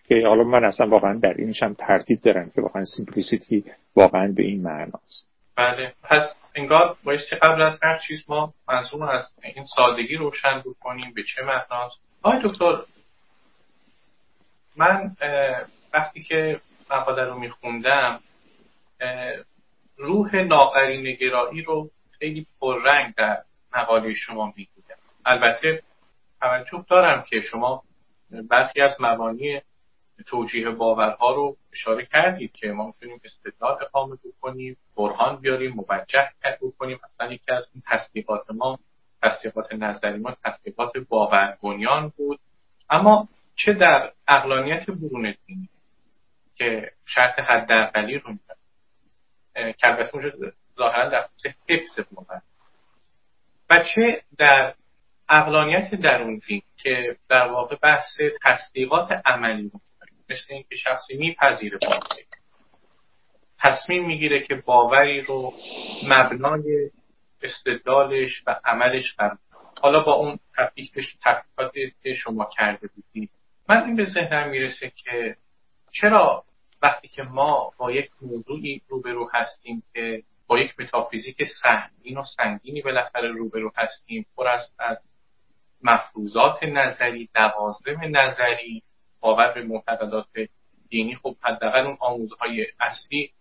که حالا من اصلا واقعا در اینش هم تردید دارم که واقعا simplicity واقعا به این معناست. بله. پس انگار بایستی قبل از هر چیز ما منظور از این سادگی روشن بکنیم به چه معناست. آقای دکتر من وقتی که مقاله رو میخوندم روح ناقرین گرایی رو خیلی پررنگ در مقاله شما می‌دیدم البته توجه دارم که شما برخی از مبانی توجیه باورها رو اشاره کردید که ما می‌تونیم استدلال اقامه بکنیم برهان بیاریم موجه بکنیم. اصلا یکی از این تصدیقات ما تصدیقات نظری ما تصدیقات باور بود. اما چه در اقلانیت برون دینی که شرط حداقلی رو میدن که البته اونجا ظاهرا در خصوص حفظ باور. و چه در اقلانیت درون دین که در واقع بحث تصدیقات عملی مثل اینکه شخصی میپذیره باوری تصمیم می‌گیره که باوری رو مبنای استدلالش و عملش قرار حالا با اون تفکیکش تفکیکاتی که شما کرده بودید من این به ذهنم می‌رسه که چرا وقتی که ما با یک موضوعی روبرو هستیم که با یک متافیزیک سهمین و سنگینی بالاخره روبرو هستیم. پر از از مفروضات نظری دوازم نظری باور به معتقدات دینی. خب حداقل اون آموزه های اصلی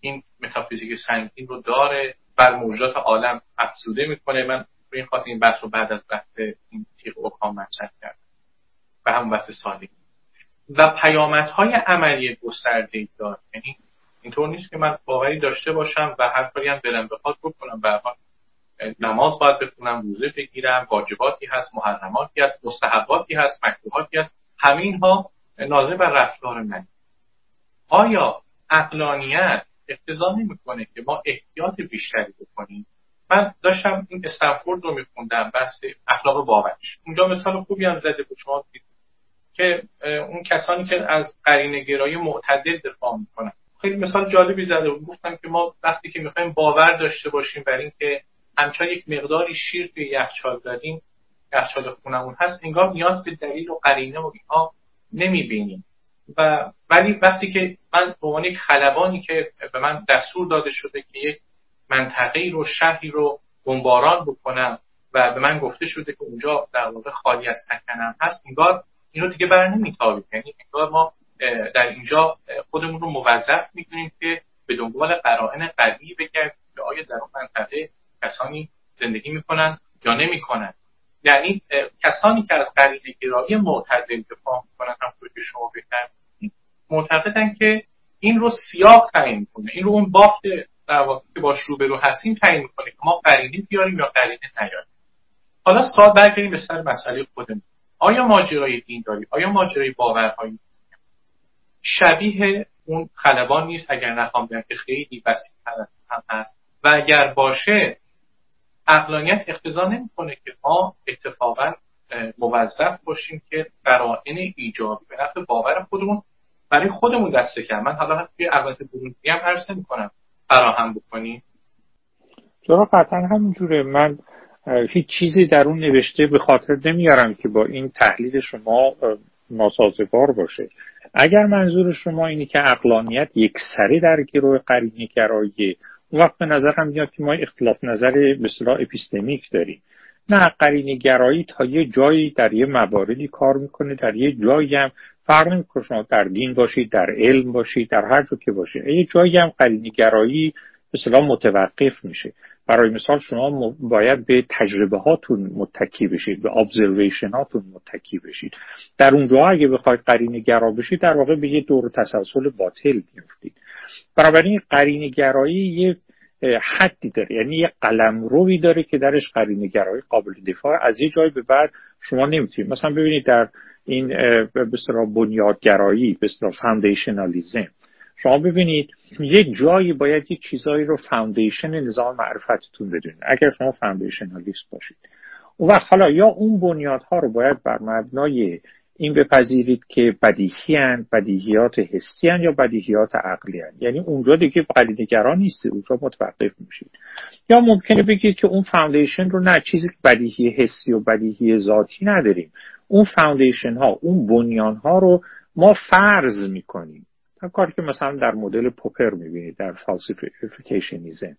این متافیزیک سنگین رو داره بر موجودات عالم افسوده می‌کنه. من به این خاطر این بحث رو بعد از بحث این تیغ اوکام مطرح کردم. به همون بحث سالی. و پیامدهای عملی گسترده دار یعنی اینطور نیست که من باوری داشته باشم و هر کاری هم دلم بخواد بکنم. به نماز باید بخونم روزه بگیرم واجباتی هست محرماتی هست مستحباتی هست مکروهاتی هست. همین ها ناظر بر رفتار من. آیا اقلانیت اقتضا نمی‌کنه که ما احتیاط بیشتری بکنیم؟ من داشتم این استنفورد رو میخوندم بحث اخلاق باورش. اونجا مثال خوبی هم زده بود شما که اون کسانی که از قرین گرایی معتدل دفاع می‌کنن. خیلی مثال جالبی زده. بود گفتم که ما وقتی که می‌خوایم باور داشته باشیم بر اینکه همچنان یک مقداری شیر توی یخچال داریم یخچال خونمون هست انگار نیاز به دلیل و قرینه و اینها نمی‌بینیم. و ولی وقتی که من به عنوان یک خلبانی که به من دستور داده شده که یک منطقه رو شهری رو بمباران بکنم و به من گفته شده که اونجا در واقع خالی از سکنم هست انگار اینو دیگه بر نمیتابیم. یعنی انگار ما در اینجا خودمون رو موظف می‌کنیم که به دنبال قرائن قوی بگردیم که آیا در اون منطقه کسانی زندگی می‌کنن یا نمی‌کنن. یعنی کسانی که از قرین گرایی معتدل دفاع می‌کنن همونطور که شما بهتر معتقدن که این رو سیاق تعیین کنه این رو اون بافت در واقع که باش روبرو هستیم تعیین می‌کنه که ما قرینه بیاریم یا قرینه نیاریم. حالا سوال برگردیم به سر مسئله خودمون. آیا ماجرای دینداری آیا ماجرای باورهایی شبیه اون خلبان نیست اگر نخوام بگم که خیلی وسیع هم هست. و اگر باشه اقلانیت اقتضا نمی‌کنه که ما اتفاقا موظف باشیم که قرائن ایجابی به نفع باور خودمون برای خودمون دسته کرد من حالا توی اقلانیت برونی هم عرض کنم فراهم بکنیم. چرا قطعا همینجوره. من هیچ چیزی در اون نوشته به خاطر نمیارم که با این تحلیل شما ناسازگار باشه. اگر منظور شما اینه که اقلانیت یک سری در گروه قرینه گرایی اون وقت به نظرم میاد که ما اختلاف نظر به اپیستمیک داریم. نه قرینه گرایی تا یه جایی در یه مواردی کار می‌کنه در یه جایی هم فرق نمی‌کنه. شما در دین باشید در علم باشید در هر جا که باشید. یه جایی هم قرینه گرایی به متوقف میشه. برای مثال شما باید به تجربه هاتون متکی بشید به ابزرویشن هاتون متکی بشید. در اونجا اگه بخواید قرینه گرا بشید در واقع به یه دور تسلسل باطل میفتید بنابراین قرینه گرایی یه حدی داره یعنی یه قلم روی داره که درش قرینه گرایی قابل دفاع. از یه جای به بعد شما نمی‌تونید. مثلا ببینید در این به بنیادگرایی به foundationalism شما ببینید یه جایی باید یه چیزایی رو foundation نظام معرفتتون بدونید. اگر شما foundationalist باشید. اون وقت حالا یا اون بنیادها رو باید بر مبنای این بپذیرید که بدیهی هن، بدیهیات حسی هن یا بدیهیات عقلی هن. یعنی اونجا دیگه قرینه‌گرا نیستید اونجا متوقف میشید. یا ممکنه بگید که اون foundation رو نه چیزی که بدیهی حسی و بدیهی ذاتی نداریم. اون foundation ها اون بنیان ها رو ما فرض می‌کنیم. کاری که مثلا در مدل پوپر می‌بینید در falsificationism.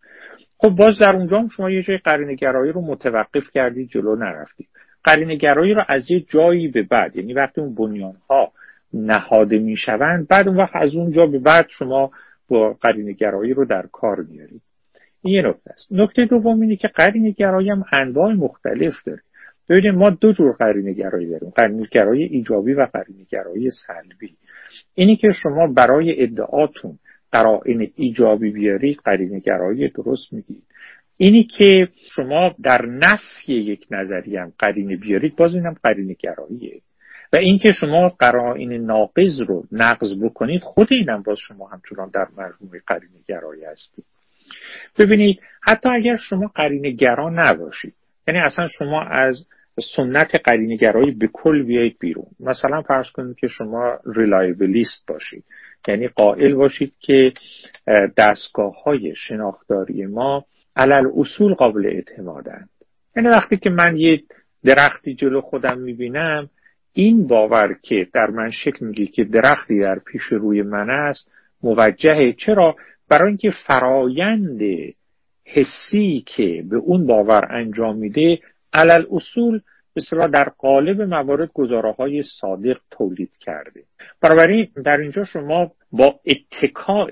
خب باز در اونجا هم شما یه جای قرینه گرایی رو متوقف کردید جلو نرفتید قرینه گرایی رو از یه جایی به بعد یعنی وقتی اون بنیان ها نهاده می‌شوند بعد اون وقت از اونجا به بعد شما با قرینه گرایی رو در کار میارید این یه نکته است. نکته دوم اینه که قرینه گرایی هم انواع مختلف داره. ببینید ما دو جور قرینه گرایی داریم. قرینه گرایی ایجابی و قرینه گرایی سلبی. اینی که شما برای ادعاتون قرائن ایجابی بیارید قرینه گرایی درست میگید. اینی که شما در نفی یک نظریه هم قرینه بیارید باز اینم قرینه گراییه و اینکه شما قرائن ناقض رو نقض بکنید خود اینم باز شما همچنان در مجموعه قرینه گرایی هستید. ببینید حتی اگر شما قرینه گرا نباشید یعنی اصلا شما از سنت قرینگرایی به کل بیایید بیرون. مثلا فرض کنید که شما ریلایبلیست باشید. یعنی قائل باشید که دستگاه های شناختاری ما علل اصول قابل اعتمادند. یعنی وقتی که من یه درختی جلو خودم می‌بینم این باور که در من شکل میگه که درختی در پیش روی من است موجهه. چرا؟ برای اینکه فرایند حسی که به اون باور انجام میده علل اصول بسیار در قالب موارد گزاره های صادق تولید کرده بنابراین در اینجا شما با اتکاع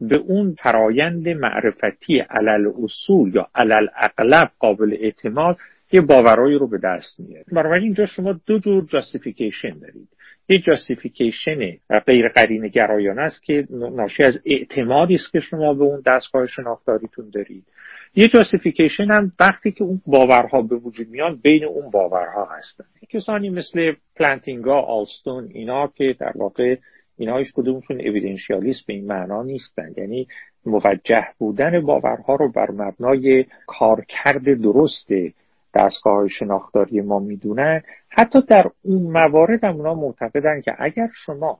به اون فرایند معرفتی علل اصول یا علل اغلب قابل اعتماد یه باورایی رو به دست میاره بنابراین اینجا شما دو جور جاستیفیکیشن دارید. یه جاستیفیکیشن غیر قرین گرایانه است که ناشی از اعتمادی است که شما به اون دستگاه شناختاریتون دارید. یه جاستیفیکیشن هم وقتی که اون باورها به وجود میان بین اون باورها هستن. کسانی مثل پلانتینگا آلستون اینا که در واقع اینا هیچ کدومشون اویدنشیالیست به این معنا نیستن. یعنی موجه بودن باورها رو بر مبنای کارکرد درست دستگاه شناختاری ما می‌دونن. حتی در اون موارد هم اونا معتقدن که اگر شما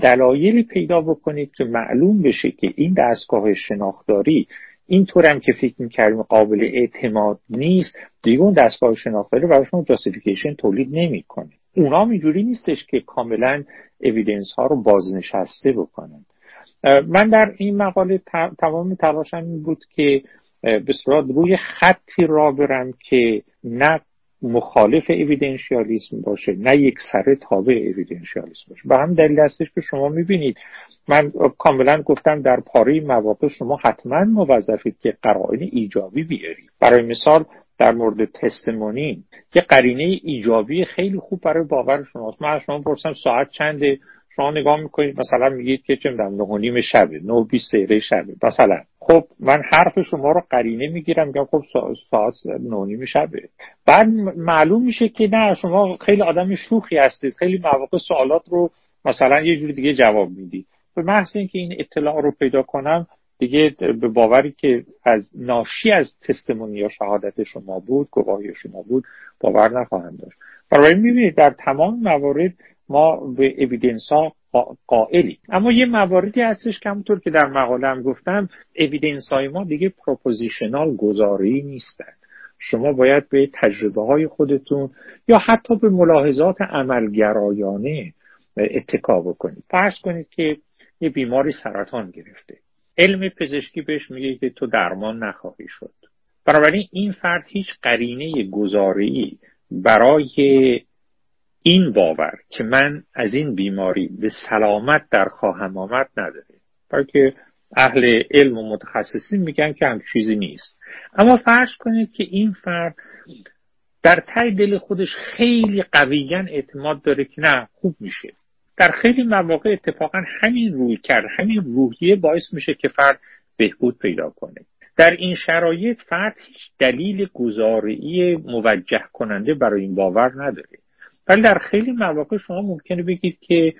دلایلی پیدا بکنید که معلوم بشه که این دستگاه شناختاری اینطور هم که فکر می‌کردیم قابل اعتماد نیست دیگه اون دستگاه شناختاری برای شما جاستیفیکیشن تولید نمی‌کنه. اونا اینجوری نیستش که کاملا اویدنس ها رو بازنشسته بکنن. من در این مقاله تمام تلاشم این بود که به روی خطی را برم که نه مخالف اویدنشیالیسم باشه نه یک سره تابع اویدنشیالیسم باشه. به هم دلیل هستش که شما می‌بینید. من کاملا گفتم در پاره مواقع شما حتما موظفید که قرائن ایجابی بیارید. برای مثال در مورد تستمونی یه قرینه ایجابی خیلی خوب برای باور شماست. من از شما پرسم ساعت چنده؟ شما نگاه می‌کنید مثلا میگید که چه می‌دونم نه نیم شبه نه بیست دقیقه شبه. مثلا خب من حرف شما رو قرینه می‌گیرم میگم خب ساعت نه نیم شبه. بعد معلوم میشه که نه شما خیلی آدم شوخی هستید خیلی مواقع سوالات رو مثلا یه جور دیگه جواب می‌دید به محض اینکه این اطلاع رو پیدا کنم دیگه به باوری که از ناشی از تستمونی یا شهادت شما بود گواهی شما بود باور نخواهم داشت. بنابراین می‌بینید در تمام موارد ما به evidence ها قائلی اما یه مواردی هستش که همونطور که در مقاله هم گفتم evidence های ما دیگه propositional گزاره‌ای نیستن. شما باید به تجربه های خودتون یا حتی به ملاحظات عملگرایانه اتکا بکنید. فرض کنید که یه بیماری سرطان گرفته. علم پزشکی بهش میگه که تو درمان نخواهی شد. بنابراین این فرد هیچ قرینه گزاره‌ای برای این باور که من از این بیماری به سلامت در خواهم آمد نداره. برای که اهل علم و متخصصین میگن که هم چیزی نیست. اما فرض کنید که این فرد در تای دل خودش خیلی قویا اعتماد داره که نه خوب میشه. در خیلی مواقع اتفاقا همین روی کرد همین روحیه باعث میشه که فرد بهبود پیدا کنه. در این شرایط فرد هیچ دلیل گزارعی موجه کننده برای این باور نداره. ولی در خیلی مواقع شما ممکنه بگید که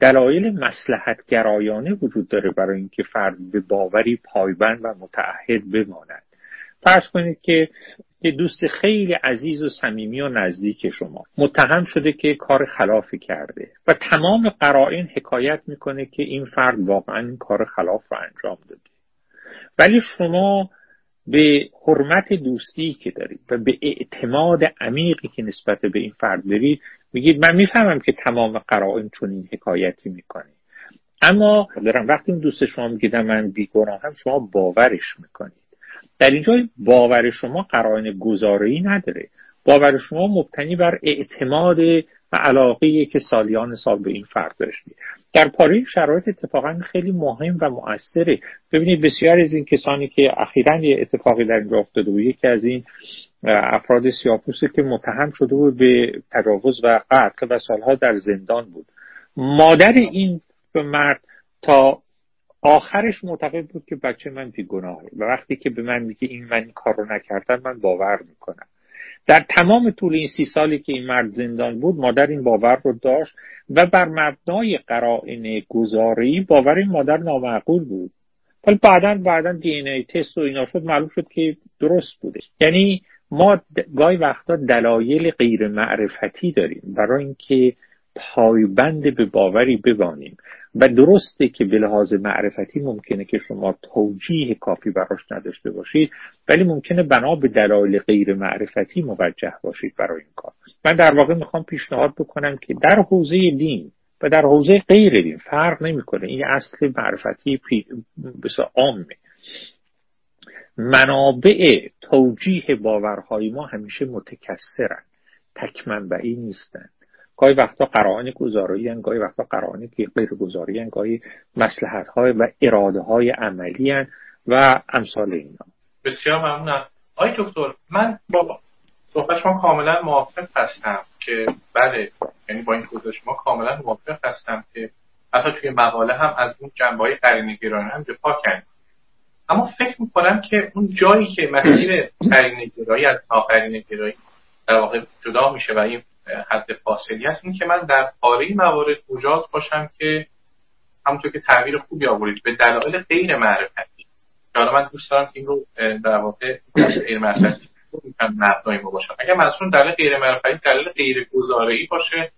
دلایل مسلحت گرایانه وجود داره برای اینکه فرد به باوری پایبند و متعهد بماند. فرض کنید که یه دوست خیلی عزیز و صمیمی و نزدیک شما متهم شده که کار خلافی کرده و تمام قرائن حکایت می‌کنه که این فرد واقعا این کار خلاف رو انجام داده. ولی شما به حرمت دوستی که دارید و به اعتماد عمیقی که نسبت به این فرد دارید میگید من می‌فهمم که تمام قرائن چون این حکایتی می‌کنه. اما دارم وقتی اون دوست شما میگید من هم شما باورش می‌کنید. در اینجا باور شما قرائن گزاره‌ای نداره. باور شما مبتنی بر اعتماد و علاقه که سالیان سال به این فرد داشتید در پاری شرایط اتفاقا خیلی مهم و مؤثره. ببینید بسیار از این کسانی که اخیرا یه اتفاقی در اینجا افتاده بود یکی از این افراد سیاپوسی که متهم شده بود به تجاوز و قتل و سالها در زندان بود. مادر این مرد تا آخرش معتقد بود که بچه من بیگناهه و وقتی که به من میگه این من این کار رو نکردم من باور می‌کنم. در تمام طول این سی سالی که این مرد زندان بود مادر این باور رو داشت و بر مبنای قرائن گزاری باور این مادر نامعقول بود. ولی بعدا بعدا دی ای تست و اینا شد معلوم شد که درست بوده. یعنی ما گاهی وقتا دلایل غیر معرفتی داریم. برای اینکه پایبند به باوری ببانیم. و درسته که به لحاظ معرفتی ممکنه که شما توجیه کافی براش نداشته باشید ولی ممکنه بنا به دلایل غیر معرفتی موجه باشید برای این کار. من در واقع می‌خوام پیشنهاد بکنم که در حوزه دین و در حوزه غیر دین فرق نمی‌کنه. این اصل معرفتی بسیار عامه. منابع توجیه باورهای ما همیشه متکثرن تک منبعی نیستن. گاهی وقتا قرائن گزارایی هن، گاهی وقتا قرائن غیر گزاری هن، گاهی مسلحت های و اراده های عملی هن و امثال اینا. بسیار ممنونم آی دکتر من با صحبت شما کاملا موافق هستم که بله یعنی با این توضیح شما کاملا موافق هستم که حتی توی مقاله هم از اون جنبه های قرینگرانه هم دفاع کردیم. اما فکر می‌کنم که اون جایی که مسیر *coughs* قرینگرایی از ناقرینگرایی در واقع جدا میشه و این حد فاصلی هست این که من در پاره موارد مجاز باشم که همونطور که تعبیر خوبی آورید به دلایل غیر معرفتی. که حالا من دوست دارم که این رو در واقع غیر معرفتی مبنای ما باشم اگر منظور دلیل غیر معرفتی دلیل غیر گزاره باشه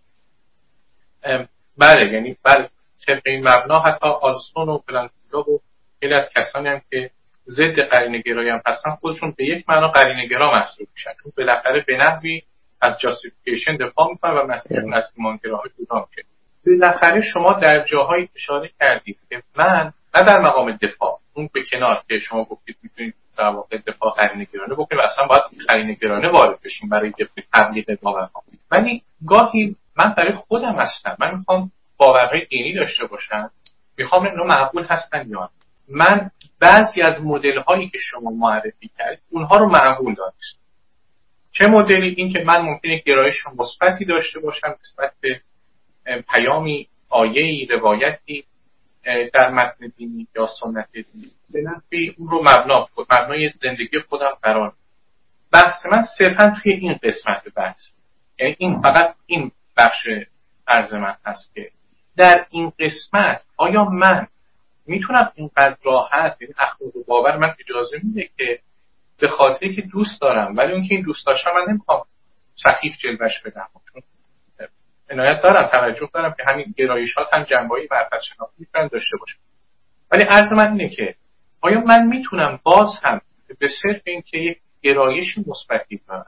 بله یعنی بله طبق این مبنا حتی آلستون و پلانتیدا و خیلی از کسانی هم که ضد قرینه گرایی هم هستن خودشون به یک معنا قرینه گرا محسوب میشن. چون بالاخره به نحوی از جاستیفیکیشن دفاع می‌کنن و مسئولشون از ایمانگراها جدا میشه بالاخره شما در جاهایی اشاره کردید که من نه در مقام دفاع اون به کنار که شما گفتید می‌تونید در واقع دفاع قرینگرانه بکنید و اصلا باید قرینگرانه وارد بشیم برای تبلیغ باورها. ولی گاهی من برای خودم هستم. من می‌خوام باورهای دینی داشته باشم. می‌خوام اینو معقول هستن یا من بعضی از مدل هایی که شما معرفی کردید اونها رو معقول دانستم. چه مدلی؟ این که من ممکنه گرایش مثبتی داشته باشم نسبت به پیامی آیه روایتی در متن دینی یا سنت دینی. به نفعی اون رو مبنا مبنای زندگی خودم قرار بحث من صرفا توی این قسمت بحث. یعنی این فقط این بخش عرض من هست که در این قسمت آیا من می‌تونم اینقدر راحت یعنی اخلاق و باور من اجازه میده که به خاطری که دوست دارم ولی اون که این دوست داشتم من نمی‌خوام سخیف جلوش بدم. چون عنایت دارم توجه دارم که همین گرایشات هم جنبایی معرفت شناختی می‌تونن داشته باشم ولی عرض من اینه که آیا من می‌تونم باز هم به صرف اینکه یک گرایش مثبتی دارم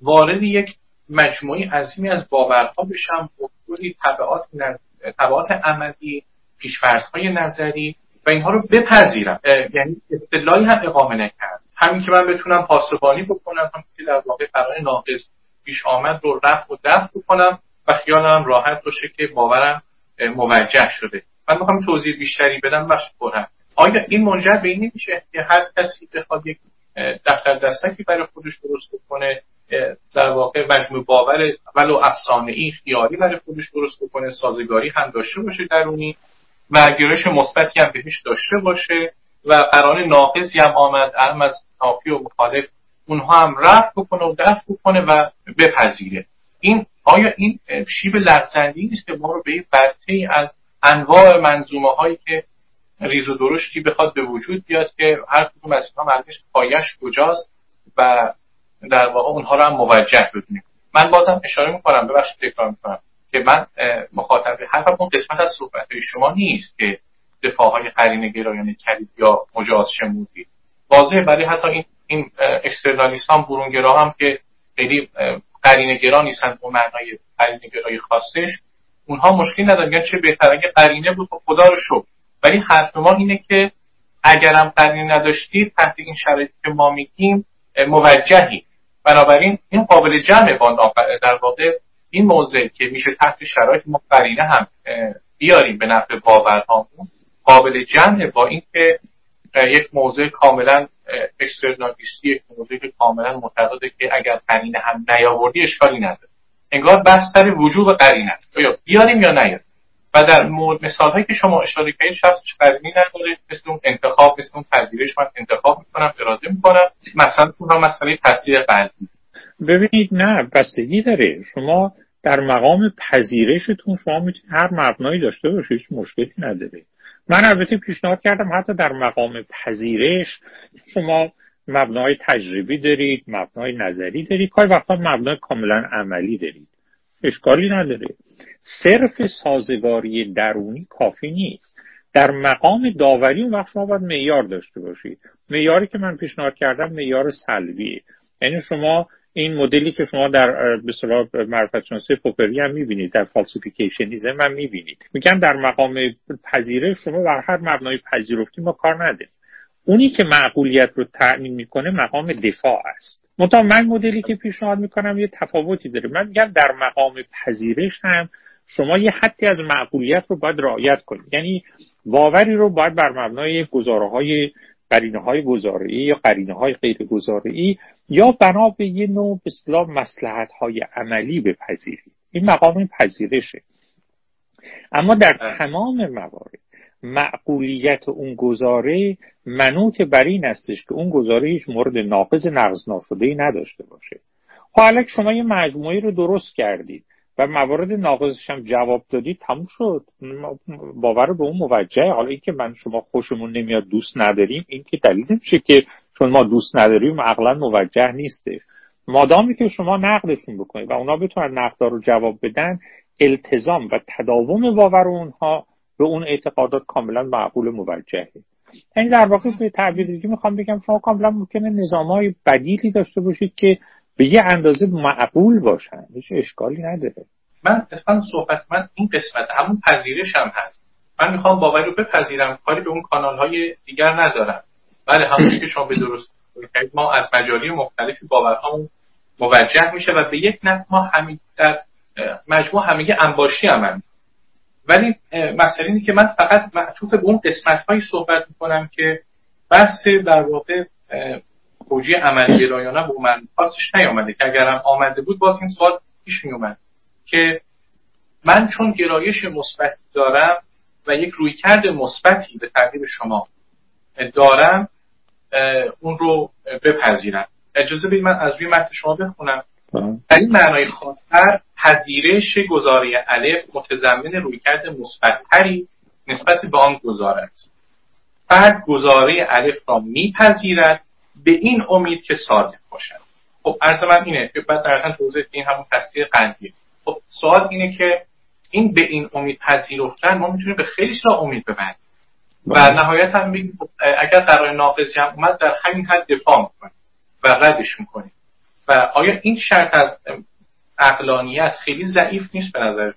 وارد یک مجموعی عظیمی از باورها بشم بطوری طبعات, نز... طبعات عملی پیشفرزهای نظری و اینها رو بپذیرم؟ یعنی اصطلاحی هم اقامه نکرد. همین که من بتونم پاسبانی بکنم هم که در واقع برای ناقص پیش آمد رو رفت و دفت بکنم و خیالم راحت باشه که باورم موجه شده. من می‌خوام توضیح بیشتری بدم و پرم آیا این منجر به این نمیشه که هر کسی بخواد یک دفتر دستکی برای خودش درست بکنه در واقع مجموع باور ولو افسانه ای خیالی برای خودش درست بکنه سازگاری هم داشته باشه درونی و گرایش مثبتی هم بهش داشته باشه؟ و قرار ناقصی هم آمد هم از نافی و مخالف اونها هم رفت بکنه و دفع بکنه و بپذیره. این آیا این شیب لغزندی نیست که ما رو به این برته از انواع منظومه هایی که ریز و درشتی بخواد به وجود بیاد که هر کدوم از اینها مرکز پایش کجاست و در واقع اونها رو هم موجه بدونیم. من بازم اشاره می‌کنم ببخشید تکرار می‌کنم که من مخاطب حرفم اون قسمت از صحبت شما نیست که دفاع های قرین گرایانه کردید یا مجاز شمودید واضحه برای حتی این این اکسترنالیست هم برونگرا هم که خیلی قرینه گرا نیستن اون معنای قرینه گرای خاصش اونها مشکلی ندارن. چه بهتر اگه قرینه بود خب خدا رو شکر. ولی حرف ما اینه که اگرم قرینه نداشتید تحت این شرایطی که ما میگیم موجهی. بنابراین این قابل جمع باند در واقع این موضع که میشه تحت شرایط ما قرینه هم بیاریم به نفع باورهامون قابل جمع با اینکه یک موضع کاملا اکسترنالیستی یک موضوعی که کاملا معتقده که اگر قرینه هم نیاوردی اشکالی نداره. انگار بحث سر وجوب قرینه است. یا بیاریم یا نیاریم؟ و در مثال هایی که شما اشاره کردید شخص قرینی نداره مثل اون انتخاب مثل اون پذیرش من انتخاب می‌کنم اراده می‌کنم مثلا اون مسئله تاثیر قلبی. ببینید نه بستگی داره. شما در مقام پذیرشتون شما می‌تونید هر مبنایی داشته باشید مشکلی نداره. من البته پیشنهاد کردم حتی در مقام پذیرش شما مبنای تجربی دارید مبنای نظری دارید کاری وقتا مبنای کاملا عملی دارید. اشکالی نداره. صرف سازگاری درونی کافی نیست. در مقام داوری اون وقت شما باید معیار داشته باشید. معیاری که من پیشنهاد کردم معیار سلبیه. یعنی شما این مدلی که شما در به اصطلاح معرفت شناسی پوپری هم می‌بینید در falsificationism هم می‌بینید. میگم در مقام پذیرش شما بر هر مبنای پذیرفتی ما کار نداریم. اونی که معقولیت رو تأمین می‌کنه مقام دفاع است. منتها من مدلی که پیشنهاد می‌کنم یه تفاوتی داره. من میگم در مقام پذیرش هم شما یه حدی از معقولیت رو باید رعایت کنید. یعنی باوری رو باید بر مبنای گزاره های قرینه یا قرینه های غیر گزاره یا بنا به یه نوع به اصطلاح مسلحت های عملی بپذیرید. این مقام پذیرشه. اما در تمام موارد معقولیت اون گزاره منوط بر این استش که اون گزاره هیچ مورد ناقض نقض ناشده ای نداشته باشه. حالا شما یه مجموعه رو درست کردید و موارد ناقضش هم جواب دادید تموم شد. باور به اون موجه. حالا اینکه من شما خوشمون نمیاد دوست نداریم این که دلیل نمیشه که چون ما دوست نداریم عقلا موجه نیستش مادامی که شما نقدشون بکنید و اونا بتونن نقدار رو جواب بدن التزام و تداوم باور اونها به اون اعتقادات کاملا معقول موجهه. یعنی در واقع به تعبیر دیگه می‌خوام بگم شما کاملا ممکنه نظام های بدیلی داشته باشید که به یه اندازه معقول باشن. هیچ اشکالی نداره. من اتفاقا صحبت من این قسمت همون پذیرش هم هست. من می‌خوام باوری رو بپذیرم کاری به اون کانال های دیگر ندارم. بله همون که شما به درست ما از مجالی مختلفی باورهامون موجه میشه و به یک نفع ما همین در مجموع همه انباشی هم, ولی مسئله اینه که من فقط معطوف به اون قسمت هایی صحبت می‌کنم که بحث در واقع توجی عملی گرایانه به من خاصش نیامده که اگرم آمده بود باز این سوال پیش میومد که من چون گرایش مثبت دارم و یک رویکرد مثبتی به تعبیر شما دارم اون رو بپذیرم اجازه بدید من از روی متن شما بخونم. در این معنای خاصتر پذیرش گزاره الف متضمن رویکرد مثبتتری نسبت به آن گزاره است. فرد گزاره الف را میپذیرد به این امید که صادق باشد. خب عرض من اینه که بعد در توضیح این همون تصدیق قندیه. خب سوال اینه که این به این امید پذیرفتن ما می‌تونیم به خیلی را امید ببندیم. و بله. نهایت هم اگر قرار ناقضی هم اومد در همین حد دفاع می‌کنیم و ردش می‌کنیم. و آیا این شرط از اقلانیت خیلی ضعیف نیست به نظر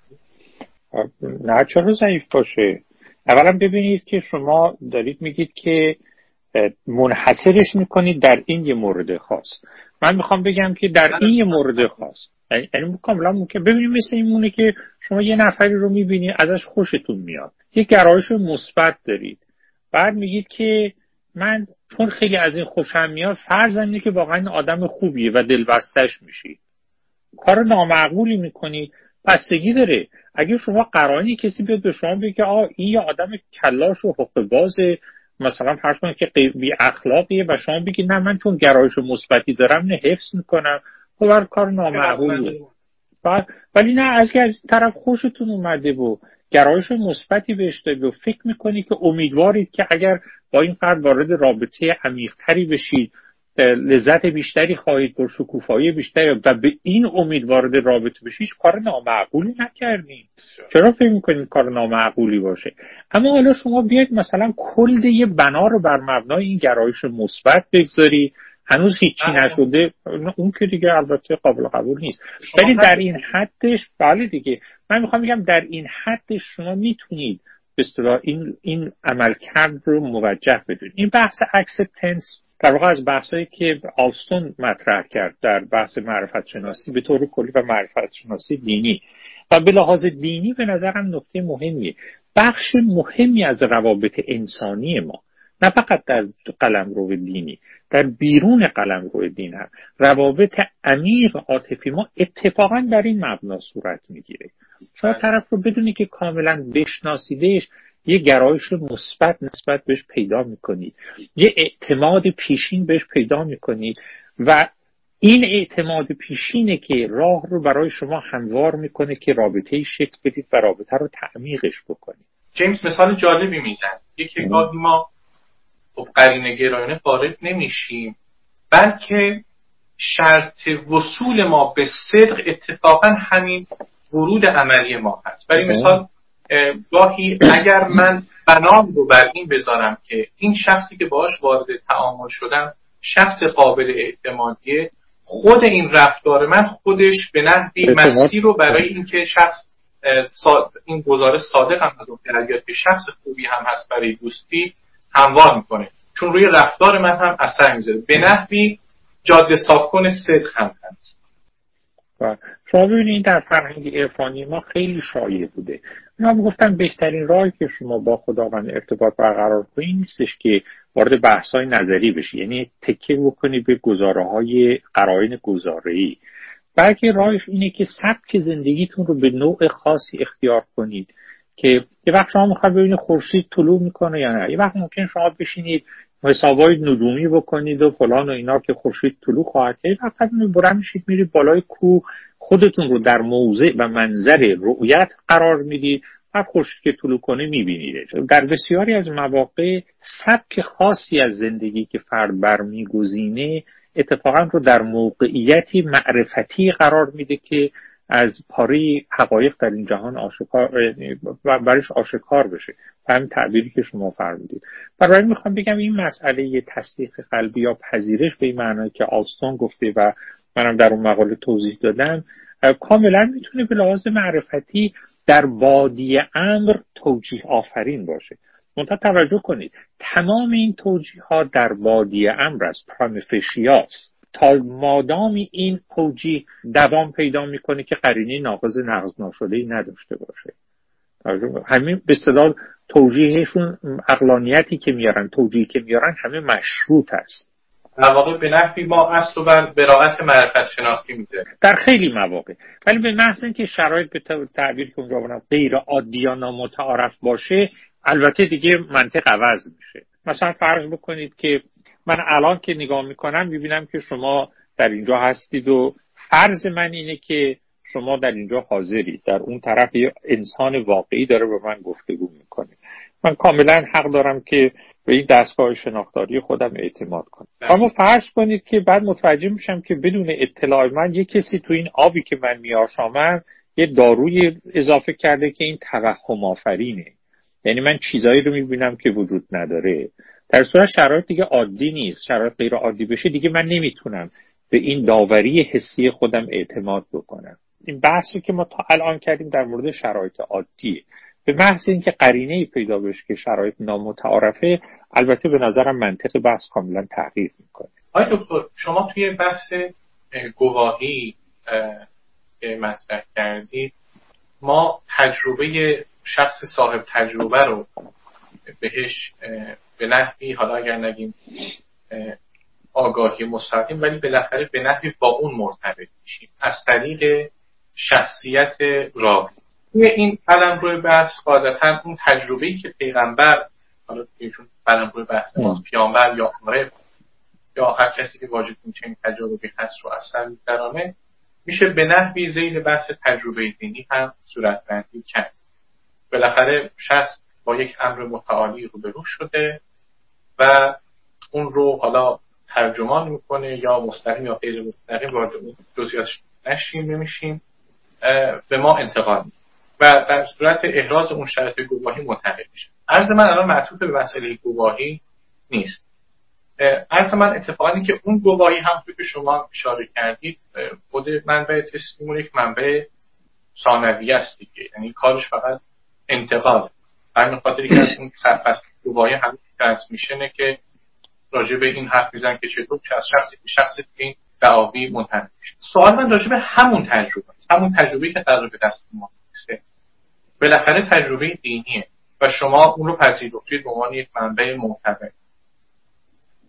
نه چرا ضعیف باشه؟ اولا ببینید که شما دارید میگید که منحصرش می‌کنید در این یه مورد خاص. من می‌خوام بگم که در این یه مورد خاص یعنی, یعنی کاملا ممکن ببینید مثل این مونه که شما یه نفری رو می‌بینید ازش خوشتون میاد. یه گرایش مثبت دارید. بعد میگید که من چون خیلی از این خوشم میاد فرض اینه که واقعا آدم خوبیه و دلبستش میشی. کار نامعقولی می‌کنی. بستگی داره. اگه شما قرانی کسی بیاد به شما بگه آ این یه آدم کلاش و حقوق بازه مثلا فرض کنید که بی اخلاقیه و شما بگی نه من چون گرایش مثبتی دارم نه حفظ می‌کنم. خب کار نامعقولیه ولی نه از از طرف خوشتون اومده و گرایش مثبتی بهش دارید و فکر می‌کنید که امیدوارید که اگر با این فرد وارد رابطه عمیقتری بشید لذت بیشتری خواهید برد شکوفایی بیشتری و به این امید وارد رابطه بشید کار نامعقولی نکردین چرا فکر می‌کنید کار نامعقولی باشه؟ اما حالا شما بیاید مثلا کل یه بنا رو بر مبنای این گرایش مثبت بگذاری هنوز هیچی بله. نشده. اون که دیگه البته قابل قبول نیست. ولی در این حدش بله دیگه. من می‌خوام بگم در این حدش شما می‌تونید به اصطلاح این این عملکرد رو موجه بدونید. این بحث acceptance در واقع از بحثایی که آلستون مطرح کرد در بحث معرفت شناسی به طور کلی و معرفت شناسی دینی. و به لحاظ دینی به نظرم نکته مهمیه. بخش مهمی از روابط انسانی ما نه فقط در قلم رو دینی در بیرون قلم روی دین هم. روابط عمیق عاطفی ما اتفاقا در این مبنا صورت می‌گیره. شما بله. طرف رو بدونی که کاملا بشناسیدهش یه گرایش مثبت نسبت بهش پیدا می‌کنید. یه اعتماد پیشین بهش پیدا می‌کنید و این اعتماد پیشینه که راه رو برای شما هموار می‌کنه که رابطه شکل بدید و رابطه رو تعمیقش بکنید. جیمز مثال جالبی میزن یکی گاهی ما خب قرینه گرایانه وارد نمیشیم. بلکه شرط وصول ما به صدق اتفاقا همین ورود عملی ما هست. برای مثال گاهی اگر من بنام رو بر این بذارم که این شخصی که باش وارد تعامل شدم شخص قابل اعتمادیه خود این رفتار من خودش به نحوی مستی رو برای اینکه شخص این گزارش صادق هم از اون که شخص خوبی هم هست برای دوستی هموار می‌کنه. چون روی رفتار من هم اثر می‌ذاره. به نحوی جاده صاف کن صدق هم هست. شما ببینید در فرهنگ عرفانی ما خیلی شایع بوده. من گفتم بهترین راهی که شما با خداوند ارتباط برقرار کنید نیستش که وارد بحث های نظری بشی. یعنی تکه بکنی به گزاره های قرائن گزاره ای بلکه راهش اینه که سبک زندگیتون رو به نوع خاصی اختیار کنید. که یه وقت شما می‌خواد ببینید خورشید طلوع می‌کنه یا نه. یه وقت ممکن شما بشینید حسابای نجومی بکنید و فلان و اینا که خورشید طلوع خواهد کرد. فقط بلند میشید میرید بالای کوه خودتون رو در موضع و منظر رؤیت قرار می‌دید. هر خورشید که طلوع کنه می‌بینید. در بسیاری از مواقع سبک خاصی از زندگی که فرد برمیگزینه اتفاقا رو در موقعیتی معرفتی قرار میده که از پاره حقایق در این جهان آشکار و برش آشکار بشه. همین تعبیری که شما فرمودید. برای می‌خوام بگم این مسئله تصدیق قلبی یا پذیرش به این معنی که آستون گفته و منم در اون مقاله توضیح دادم کاملا می‌تونه به لحاظ معرفتی در بادی امر توجیه آفرین باشه. منتها توجه کنید. تمام این توجیه ها در بادی امر است. پرامفشیاست تا مادامی این توجیه دوام پیدا می‌کنه که قرینه ناقض نقض ناشده ای نداشته باشه. همین به صدا توجیهشون اقلانیتی که میارن توجیهی که میارن همه مشروط است. در واقع به نفی ما اصل و براعت معرفت شناختی میده در خیلی مواقع. ولی به محض اینکه شرایط به تعبیر که اونجا غیر عادی یا نامتعارف باشه البته دیگه منطق عوض میشه. مثلا فرض بکنید که من الان که نگاه می‌کنم می‌بینم که شما در اینجا هستید و فرض من اینه که شما در اینجا حاضرید. در اون طرف یه انسان واقعی داره به من گفتگو می‌کنه. من کاملا حق دارم که به این دستگاه شناختاری خودم اعتماد کنم. بله. اما فرض کنید که بعد متوجه میشم که بدون اطلاع من یه کسی تو این آبی که من میآشامم یه داروی اضافه کرده که این توهم آفرینه. یعنی من چیزایی رو می‌بینم که وجود نداره. در صورت شرایط دیگه عادی نیست. شرایط غیر عادی بشه دیگه من نمی‌تونم به این داوری حسی خودم اعتماد بکنم. این بحثی که ما تا الان کردیم در مورد شرایط عادیه به محض اینکه قرینه پیدا بشه که شرایط نامتعارفه البته به نظرم منطق بحث کاملا تغییر می‌کنه. آقای دکتر شما توی بحث گواهی که مطرح کردید ما تجربه شخص صاحب تجربه رو بهش به نحوی حالا اگر نگیم آگاهی مستقیم ولی بالاخره به نحوی با اون مرتبط میشیم. از طریق شخصیت راوی. توی این قلم روی بحث قاعدتا اون تجربه ای که پیغمبر حالا چون قلم روی بحث ما پیامبر یا عارف یا هر کسی که واجد این چنین تجربه هست رو اثر درامه میشه به نحوی زیر بحث تجربه دینی هم صورت بندی کرد. بالاخره شخص با یک امر متعالی روبرو شده. و اون رو حالا ترجمان می‌کنه یا مستقیم یا غیر مستقیم وارد جزئیاتش نشیم نمیشیم به ما انتقال و در صورت احراز اون شرط گواهی منتقل میشه. عرض من الان معطوف به مسئله گواهی نیست. عرض من اتفاقی که اون گواهی هم که شما اشاره کردید خود منبع تسلیمون یک منبع ثانوی است دیگه. یعنی کارش فقط انتقال همین خاطری که از اون سرفست گواهی هم ترانسمیشنه که راجع به این حرف میزن که چطور از شخصی به شخصی این دعاوی منتقل میشه. سوال من راجع به همون تجربه همون تجربه که قرار به دست ما نیسته بالاخره تجربه دینیه و شما اون رو پذیرفتید به عنوان یک منبع معتبر.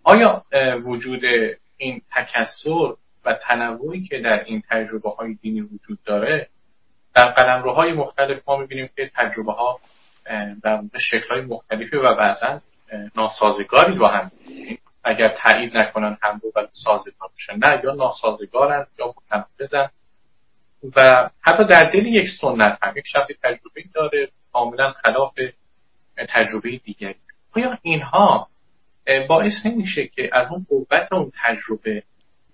آیا وجود این تکسر و تنوعی که در این تجربه های دینی وجود داره در قلمروهای مختلف ما می‌بینیم که تجربه ها در شکل های مختلفی و بعضا ناسازگاری با هم اگر تایید نکنن هم رو ولی سازگار بشن نه یا ناسازگارن یا متنفذن و حتی در دل یک سنت هم یک شخصی تجربه داره کاملا خلاف تجربه دیگری. آیا اینها باعث نمیشه که از اون قوت اون تجربه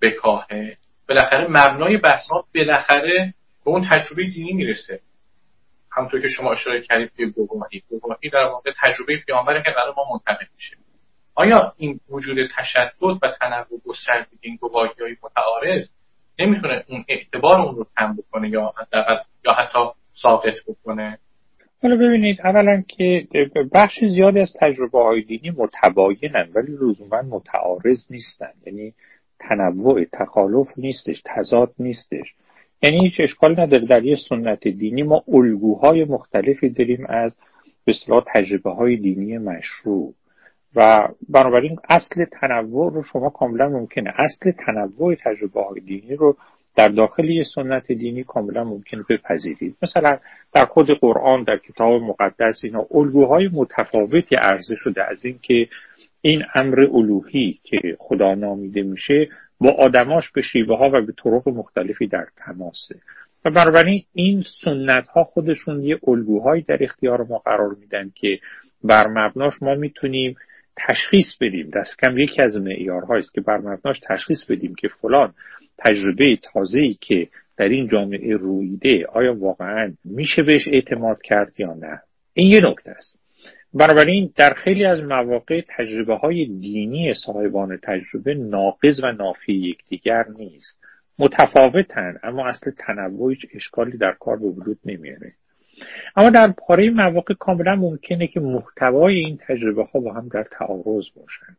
بکاهه. بالاخره مبنای بحث بالاخره به اون تجربه دینی می‌رسه. همونطور که شما اشاره کردید به گواهی. گواهی در واقع تجربه پیامبره که قرار ما منتقل میشه. آیا این وجود تشدد و تنوع گسترده این گواهی های متعارض نمی‌تونه اون اعتبار اون رو کم بکنه یا حداقل یا حتی ساقط بکنه؟ حالا ببینید اولا که بخش زیادی از تجربه های دینی متباینن ولی لزوما متعارض نیستن. یعنی تنوع تخالف نیستش تضاد نیستش. یعنی هیچ اشکال نداره در یه سنت دینی ما الگوهای مختلفی داریم از به تجربه های دینی مشروع. و بنابراین اصل تنوع رو شما کاملا ممکنه. اصل تنوع تجربه های دینی رو در داخل یه سنت دینی کاملا ممکنه بپذیرید. مثلا در خود قرآن در کتاب مقدس اینا الگوهای متفاوتی عرضه شده از اینکه این امر الوهی که خدا نامیده میشه با آدماش به شیوه ها و به طرق مختلفی در تماسه. و بنابراین این سنت ها خودشون یه الگوهایی در اختیار ما قرار میدن که بر مبناش ما می‌تونیم تشخیص بدیم. دست کم یکی از معیارهایی است که بر مبناش تشخیص بدیم که فلان تجربه تازه‌ای که در این جامعه رویده آیا واقعا میشه بهش اعتماد کرد یا نه. این یه نکته است. بنابراین در خیلی از مواقع تجربه های دینی صاحبان تجربه ناقض و نافی یکدیگر نیست. متفاوتن اما اصل تنوع اشکالی در کار به وجود نمیاره. اما در پاره مواقع کاملا ممکنه که محتوای این تجربه ها با هم در تعارض باشند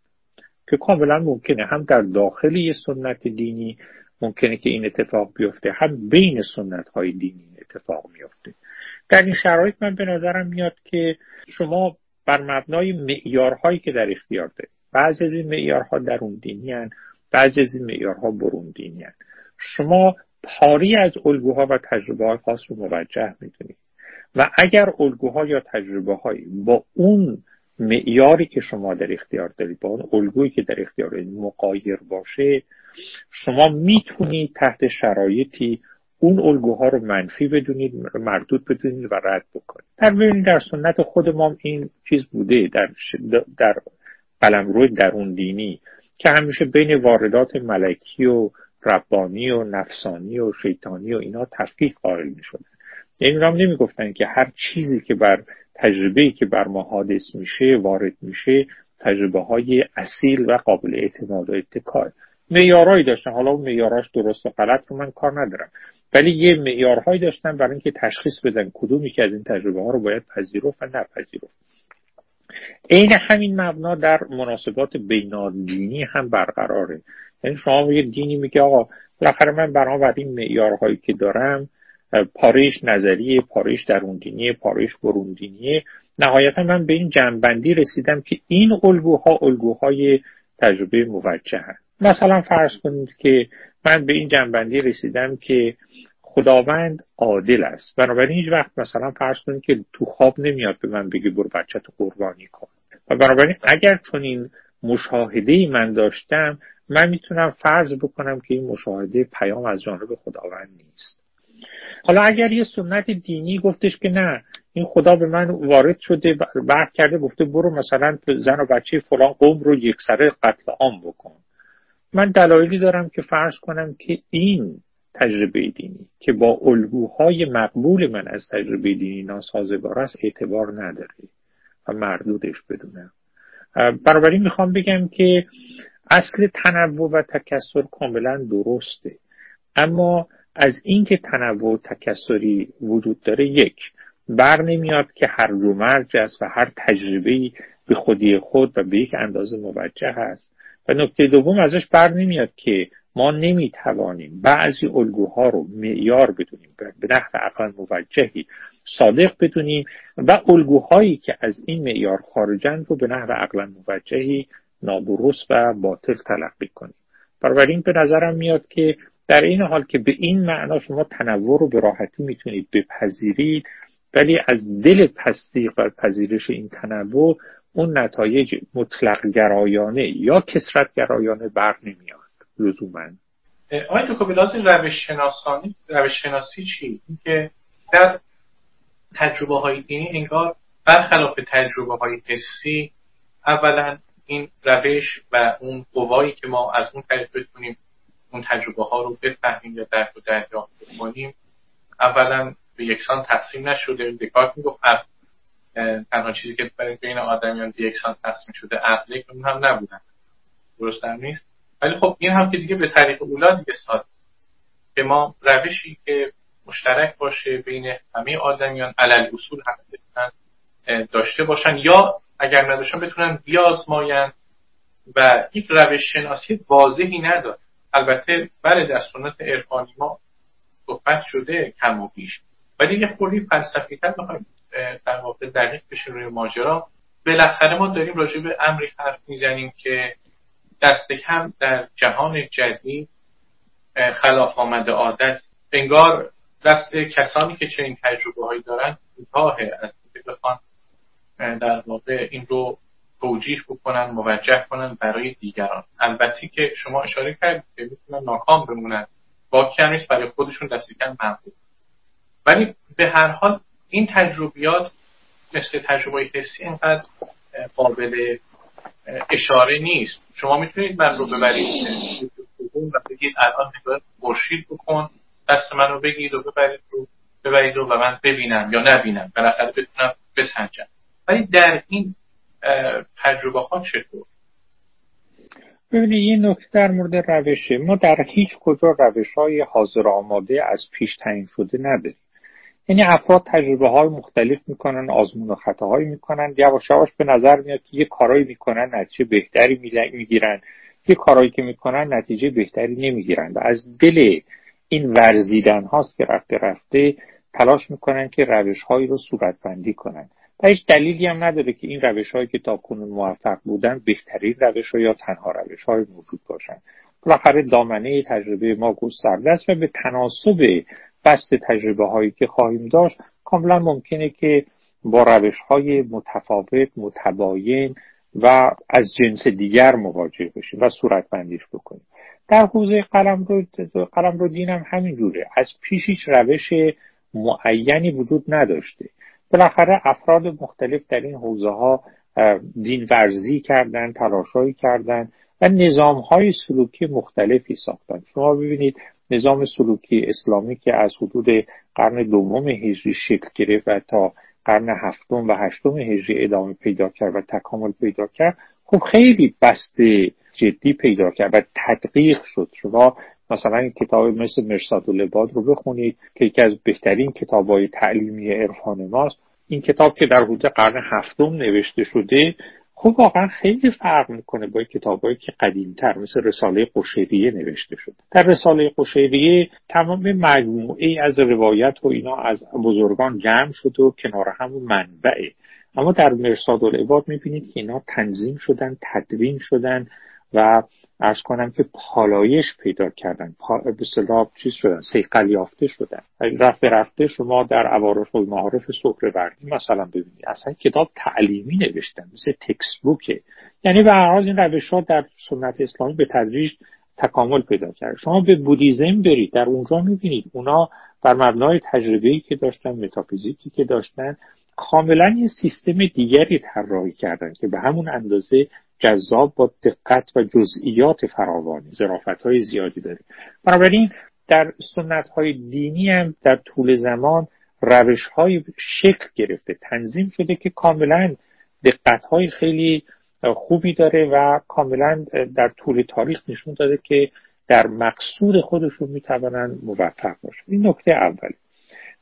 که کاملا ممکنه هم در داخل یه سنت دینی ممکنه که این اتفاق بیفته هم بین سنت های دینی اتفاق میفته در این شرایط من به نظرم میاد که شما بر مبنای معیارهایی که در اختیار دارید بعضی از این معیارها درون دینی هن بعضی از این معیارها برون دینی هن. شما پاری از الگوها و تجربه های خاص رو موجه می‌دونید و اگر الگوها یا تجربه هایی با اون معیاری که شما در اختیار دارید با اون الگویی که در اختیار دارید مقایر باشه شما می‌تونید تحت شرایطی اون الگوها رو منفی بدونید مردود بدونید و رد بکنید. در ببینید در سنت خود ما این چیز بوده در در قلمرو درون دینی که همیشه بین واردات ملکی و ربانی و نفسانی و شیطانی و اینا تفکیک قائل می شدن یعنی هم نمی گفتن که هر چیزی که بر تجربه که بر ما حادث میشه وارد میشه تجربه های اصیل و قابل اعتماد و اتکای معیارهایی داشتن. حالا اون معیاراش درست و غلط رو من کار ندارم. ولی یه معیارهایی داشتن برای اینکه تشخیص بدن کدومی که از این تجربه ها رو باید پذیرفت و نپذیرفت. عین همین مبنا در مناسبات بینادینی هم برقراره. یعنی شما یه دینی میگه آقا بالاخره من بر این معیارهایی که دارم پاریش نظریه پاریش درون دینی پاریش برون دینیه نهایتا من به این جنبندی رسیدم که این الگوها الگوهای تجربه موجه هست مثلا فرض کنید که من به این جنبندی رسیدم که خداوند عادل است. بنابراین هیچ وقت مثلا فرض کنید که تو خواب نمیاد به من بگه برو بچه تو قربانی کن. و بنابراین اگر چون این مشاهده ای من داشتم من می‌تونم فرض بکنم که این مشاهده پیام از جانب خداوند نیست. حالا اگر یه سنت دینی گفتش که نه این خدا به من وارد شده برد کرده گفته برو مثلا زن و بچه فلان قوم رو یک سره قتل عام بکن. من دلایلی دارم که فرض کنم که این تجربه دینی که با الگوهای مقبول من از تجربه دینی ناسازگار است اعتبار نداره و مردودش بدونم بنابراین می‌خوام بگم که اصل تنوع و تکسر کاملا درسته. اما از اینکه تنوع و تکسری وجود داره یک بر نمیاد که هر و مرج است و هر تجربه به خودی خود و به یک اندازه موجه هست. و نکته دوم ازش بر نمیاد که ما نمی‌توانیم بعضی الگوها رو معیار بدونیم به نحو عقل موجهی صادق بدونیم و الگوهایی که از این معیار خارجند رو به نحو عقل موجهی نادرست و باطل تلقی کنیم. بنابراین به نظرم میاد که در این حال که به این معنا شما تنوع رو به راحتی می‌تونید بپذیرید ولی از دل تصدیق و پذیرش این تنوع اون نتایج مطلق گرایانه یا کسرت گرایانه بر نمیاد لزوما آیا تو کبیلات روش شناسانی روش شناسی چی؟ اینکه در تجربه های دینی انگار برخلاف تجربه های حسی اولا این روش و اون قوایی که ما از اون طریق بتونیم اون تجربه ها رو بفهمیم یا درک و دریافت کنیم اولا به یکسان تقسیم نشده دکارت می‌گفت تنها چیزی که بین آدمیان یکسان تقسیم شده عقل اون هم نبودن. درست نیست. ولی خب این هم که دیگه به طریق اولا دیگه ساده. که ما روشی که مشترک باشه بین همه آدمیان علل اصول هم بتونن داشته باشن یا اگر نداشتن بتونن بیازماین و یک روش شناسی واضحی نداره البته بله در سنت عرفانی ما صحبت شده کم و بیش. ولی یه خوری فلسفی تر در واقع دقیق بشیم روی ماجرا. بالاخره ما داریم راجع به امری حرف می‌زنیم که دست کم در جهان جدید خلاف آمده عادت. انگار دست کسانی که چنین تجربه هایی دارن کوتاه از اینکه بخوان در واقع این رو توجیح بکنن موجه کنن برای دیگران. البته که شما اشاره کردید که می‌تونن ناکام بمونن. با نیست برای خودشون دست کم ولی به هر حال این تجربیات مثل تجربه حسی اینقدر قابل اشاره نیست. شما می‌تونید من رو ببرید. و بگید الان نگاه مرشید بکن دست من رو بگید و ببرید رو ببرید رو و من ببینم یا نبینم. بالاخره بتونم بسنجم. ولی در این تجربه ها چطور؟ ببینید یه نکته در مورد روشه. ما در هیچ کجا روش های حاضر آماده از پیش تعیین شده نداریم. یعنی افراد تجربه های مختلف می‌کنن آزمون و خطاهایی می‌کنن. یواش یواش به نظر میاد که یه کارایی می‌کنن نتیجه بهتری می‌گیرن. یه کارایی که می‌کنن نتیجه بهتری نمی‌گیرن. و از دل این ورزیدن هاست که رفته رفته تلاش می‌کنن که روش هایی رو صورتبندی کنن. و هیچ دلیلی هم نداره که این روش هایی که تا کنون موفق بودن بهترین روش یا تنها روش های موجود باشن. بالاخره دامنه تجربه ما گسترده است و به تناسب بست تجربه هایی که خواهیم داشت کاملا ممکنه که با روش های متفاوت متباین و از جنس دیگر مواجه بشیم و صورت بندیش بکنیم. در حوزه قلم رو, قلم رو دینم همین جوره. از پیش هیچ روش معینی وجود نداشته. بالاخره افراد مختلف در این حوزه ها دین ورزی کردن تلاشهایی کردن و نظام های سلوکی مختلفی ساختن. شما ببینید نظام سلوکی اسلامی که از حدود قرن دوم هجری شکل گرفت و تا قرن هفتم و هشتم هجری ادامه پیدا کرد و تکامل پیدا کرد خب خیلی بسته جدی پیدا کرد و تدقیق شد. شما مثلا کتاب مثل مرساد و لباد رو بخونید که یکی از بهترین کتاب های تعلیمی عرفان ماست. این کتاب که در حدود قرن هفتم نوشته شده خب واقعا خیلی فرق می‌کنه با کتابایی که قدیمتر مثل رساله قشیریه نوشته شده. در رساله قشیریه تمام مجموعه از روایت و اینا از بزرگان جمع شده و کنار همون منبعه. اما در مرساد العباد می‌بینید که اینا تنظیم شدن تدوین شدن و ارز کنم که پالایش پیدا کردن. به صلاح چیز شدن سیقل یافته شدن. رفته رفته شما در عوارف و معارف وردی مثلا ببینید. اصلا کتاب تعلیمی نوشتن مثل تکس بوکه یعنی به هر این روش ها در سنت اسلامی به تدریج تکامل پیدا کرد. شما به بودیزم برید. در اونجا می‌بینید. اونا بر مبنای تجربه‌ای که داشتن متافیزیکی که داشتن کاملا یه سیستم دیگری طراحی کردن که به همون اندازه جذاب با دقت و جزئیات فراوانی. ظرافت های زیادی داره بنابراین در سنت های دینی هم در طول زمان روش های شکل گرفته. تنظیم شده که کاملا دقت های خیلی خوبی داره و کاملا در طول تاریخ نشون داده که در مقصود خودشون می‌توانند موفق باشن. این نکته اولی.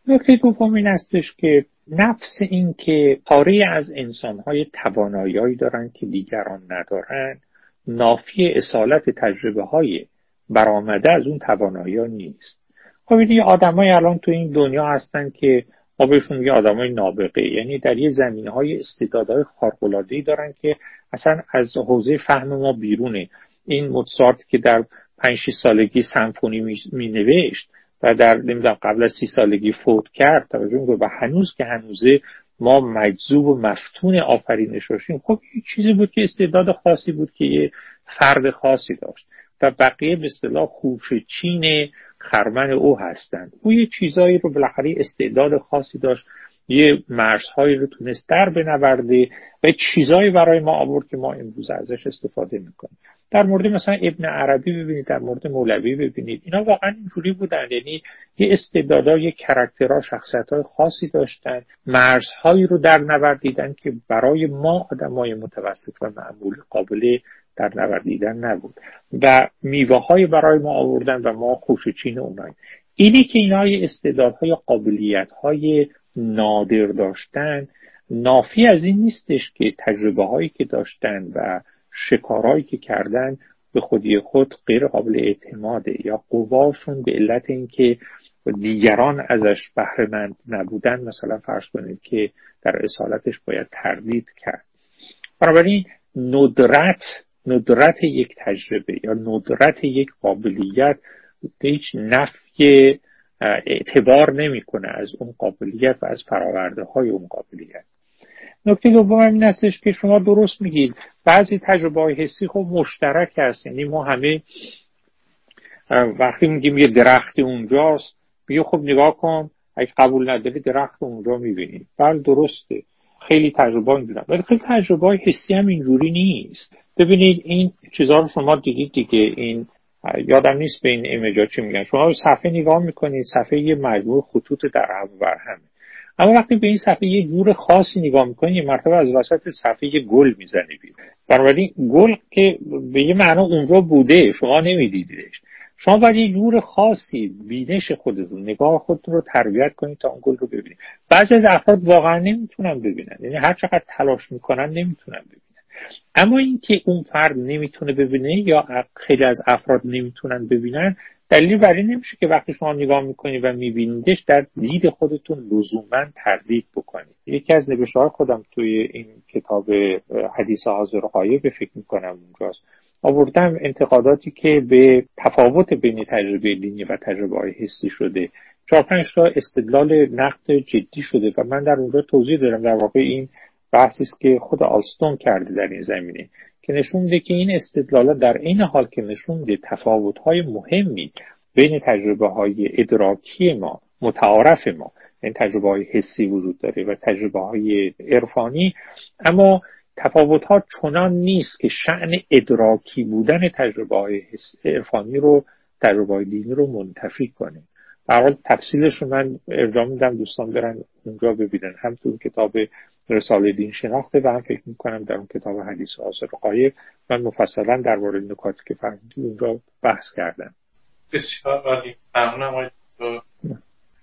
نکته دوم این استش که نفس این که پاره از انسانهای توانایی دارند که دیگران ندارند نافی اصالت تجربه های برآمده از اون توانایی نیست. خب این آدمای الان تو این دنیا هستن که ما بهشون میگه آدمای نابغه یعنی در یه زمینه های استعدادهای خارق‌العاده‌ای دارن که اصلا از حوزه فهم ما بیرونه. این موتسارت که در پنج سالگی سمفونی می نوشت و در نمی‌دونم قبل از سی سالگی فوت کرد توجه و هنوز که هنوزه ما مجذوب و مفتون آفرینش باشیم خب یه چیزی بود که استعداد خاصی بود که یه فرد خاصی داشت و بقیه به اصطلاح خوش چین خرمن او هستند. او یه چیزایی رو بالاخره استعداد خاصی داشت یه مرزهایی رو تونست در بنورده و چیزایی برای ما آورد که ما امروز ازش استفاده می‌کنیم. در مورد مثلا ابن عربی ببینید در مورد مولوی ببینید. اینا واقعا اینجوری بودن. یعنی یه استعدادا یه کرکترها شخصیت های خاصی داشتن. مرزهایی رو در نوردیدن که برای ما آدمای متوسط و معمول قابل در نوردیدن نبود. و میوه های برای ما آوردن و ما خوشچین اونایی اینی که اینا استعدادهای قابلیت های نادر داشتن نافی از این نیستش که تجربه هایی که داشتن و شکارهایی که کردن به خودی خود غیر قابل اعتماده یا قواشون به علت اینکه دیگران ازش بهرهمند نبودن مثلا فرض کنید که در اصالتش باید تردید کرد. بنابراین ندرت ندرت یک تجربه یا ندرت یک قابلیت هیچ نفی اعتبار نمی‌کنه از اون قابلیت و از فراورده های اون قابلیت. نکته دوم این هستش که شما درست میگید. بعضی تجربه های حسی خب مشترک هست. یعنی ما همه وقتی میگیم یه درخت اونجاست میگه خب نگاه کن اگه قبول نداری درخت اونجا می‌بینی. بله درسته. خیلی تجربه اینجوری ولی خیلی تجربه های حسی هم اینجوری نیست. ببینید این چیزها رو شما دیدید دیگه. این یادم نیست به این ایمیجا چی میگن. شما صفحه نگاه می‌کنید صفحه یه مجموع خطوط در هم همه. اما وقتی به این صفحه یه جور خاصی نگاه می‌کنید یه مرتبه از وسط صفحه یه گل می‌زنه بیرون. بنابراین گل که به یه معنا اونجا بوده شما نمیدیدیدش. شما باید یه جور خاصی بینش خودتون نگاه خودتون رو تربیت کنید تا اون گل رو ببینید. بعضی از افراد واقعا نمی‌تونن ببینن. یعنی هر چقدر تلاش می‌کنن نمی‌تونن ببینن. اما اینکه اون فرد نمی‌تونه ببینه یا خیلی از افراد نمی‌تونن ببینن دلیل بر این نمیشه که وقتی شما نگاه می‌کنید و میبینیدش در دید خودتون لزوما تردید بکنید. یکی از نوشته های خودم توی این کتاب حدیث حاضر غایب فکر می‌کنم اونجاست. آوردم انتقاداتی که به تفاوت بین تجربه دینی و تجربه های حسی شده. چهار پنج تا استدلال نقد جدی شده و من در اونجا توضیح دارم در واقع این بحثی است که خود آلستون کرده در این زمینه. که نشون میده که این استدلالات در این حال که نشون میده تفاوت های مهمی بین تجربه های ادراکی ما متعارف ما این تجربه های حسی وجود داره و تجربه های عرفانی اما تفاوت ها چنان نیست که شعن ادراکی بودن تجربه های عرفانی رو تجربه های دینی رو منتفی کنه. برحال تفصیلش رو من ارجاع میدم دوستان برن اونجا ببینن. هم تو کتاب رساله دین شناخته و هم فکر می‌کنم در اون کتاب حدیث آسر قایب من مفصلا در مورد نکاتی که فرمودید اونجا بحث کردم. بسیار عالی. ممنونم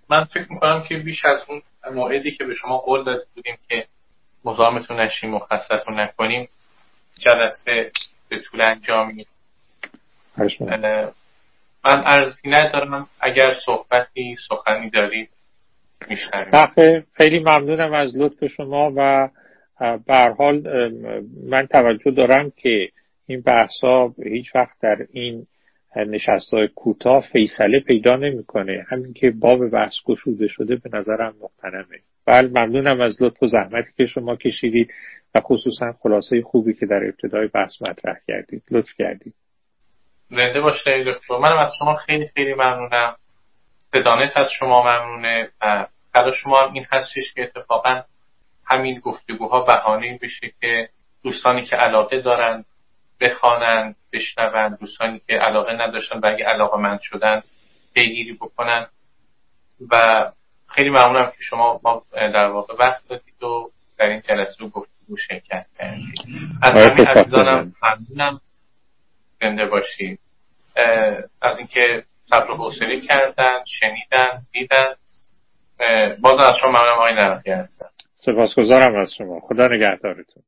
من فکر می‌کنم که بیش از اون موعدی که به شما قول داده بودیم که مزاحمتون نشیم و خستتون نکنیم جلسه به طول انجامی. من ارزی ندارم اگر صحبتی سخنی دارید خیلی ممنونم از لطف شما و به حال من توجه دارم که این بحث ها هیچ وقت در این نشست های کوتاه فیصله پیدا نمی‌کنه. همین که باب بحث گشوده شده به نظرم مقتنمه بله ممنونم از لطف و زحمتی که شما کشیدید و خصوصا خلاصه خوبی که در ابتدای بحث مطرح کردید. لطف کردید. زنده باشید. دکتر منم از شما خیلی خیلی ممنونم. بدانت از شما ممنونه و برای شما هم این هستش که اتفاقا همین گفتگوها بهانه بشه که دوستانی که علاقه دارن بخوانند بشنوند دوستانی که علاقه نداشتن و اگه علاقه مند شدن پیگیری بکنن. و خیلی ممنونم که شما ما در واقع وقت دادید و در این جلسه گفتگو شرکت کردید. از همین عزیزانم ممنونم. زنده باشید. از اینکه صبر و حوصله کردن شنیدن دیدن. باز از شما ممنونم آقای نرخی هستم. سپاسگزارم از شما. خدا نگهدارتون.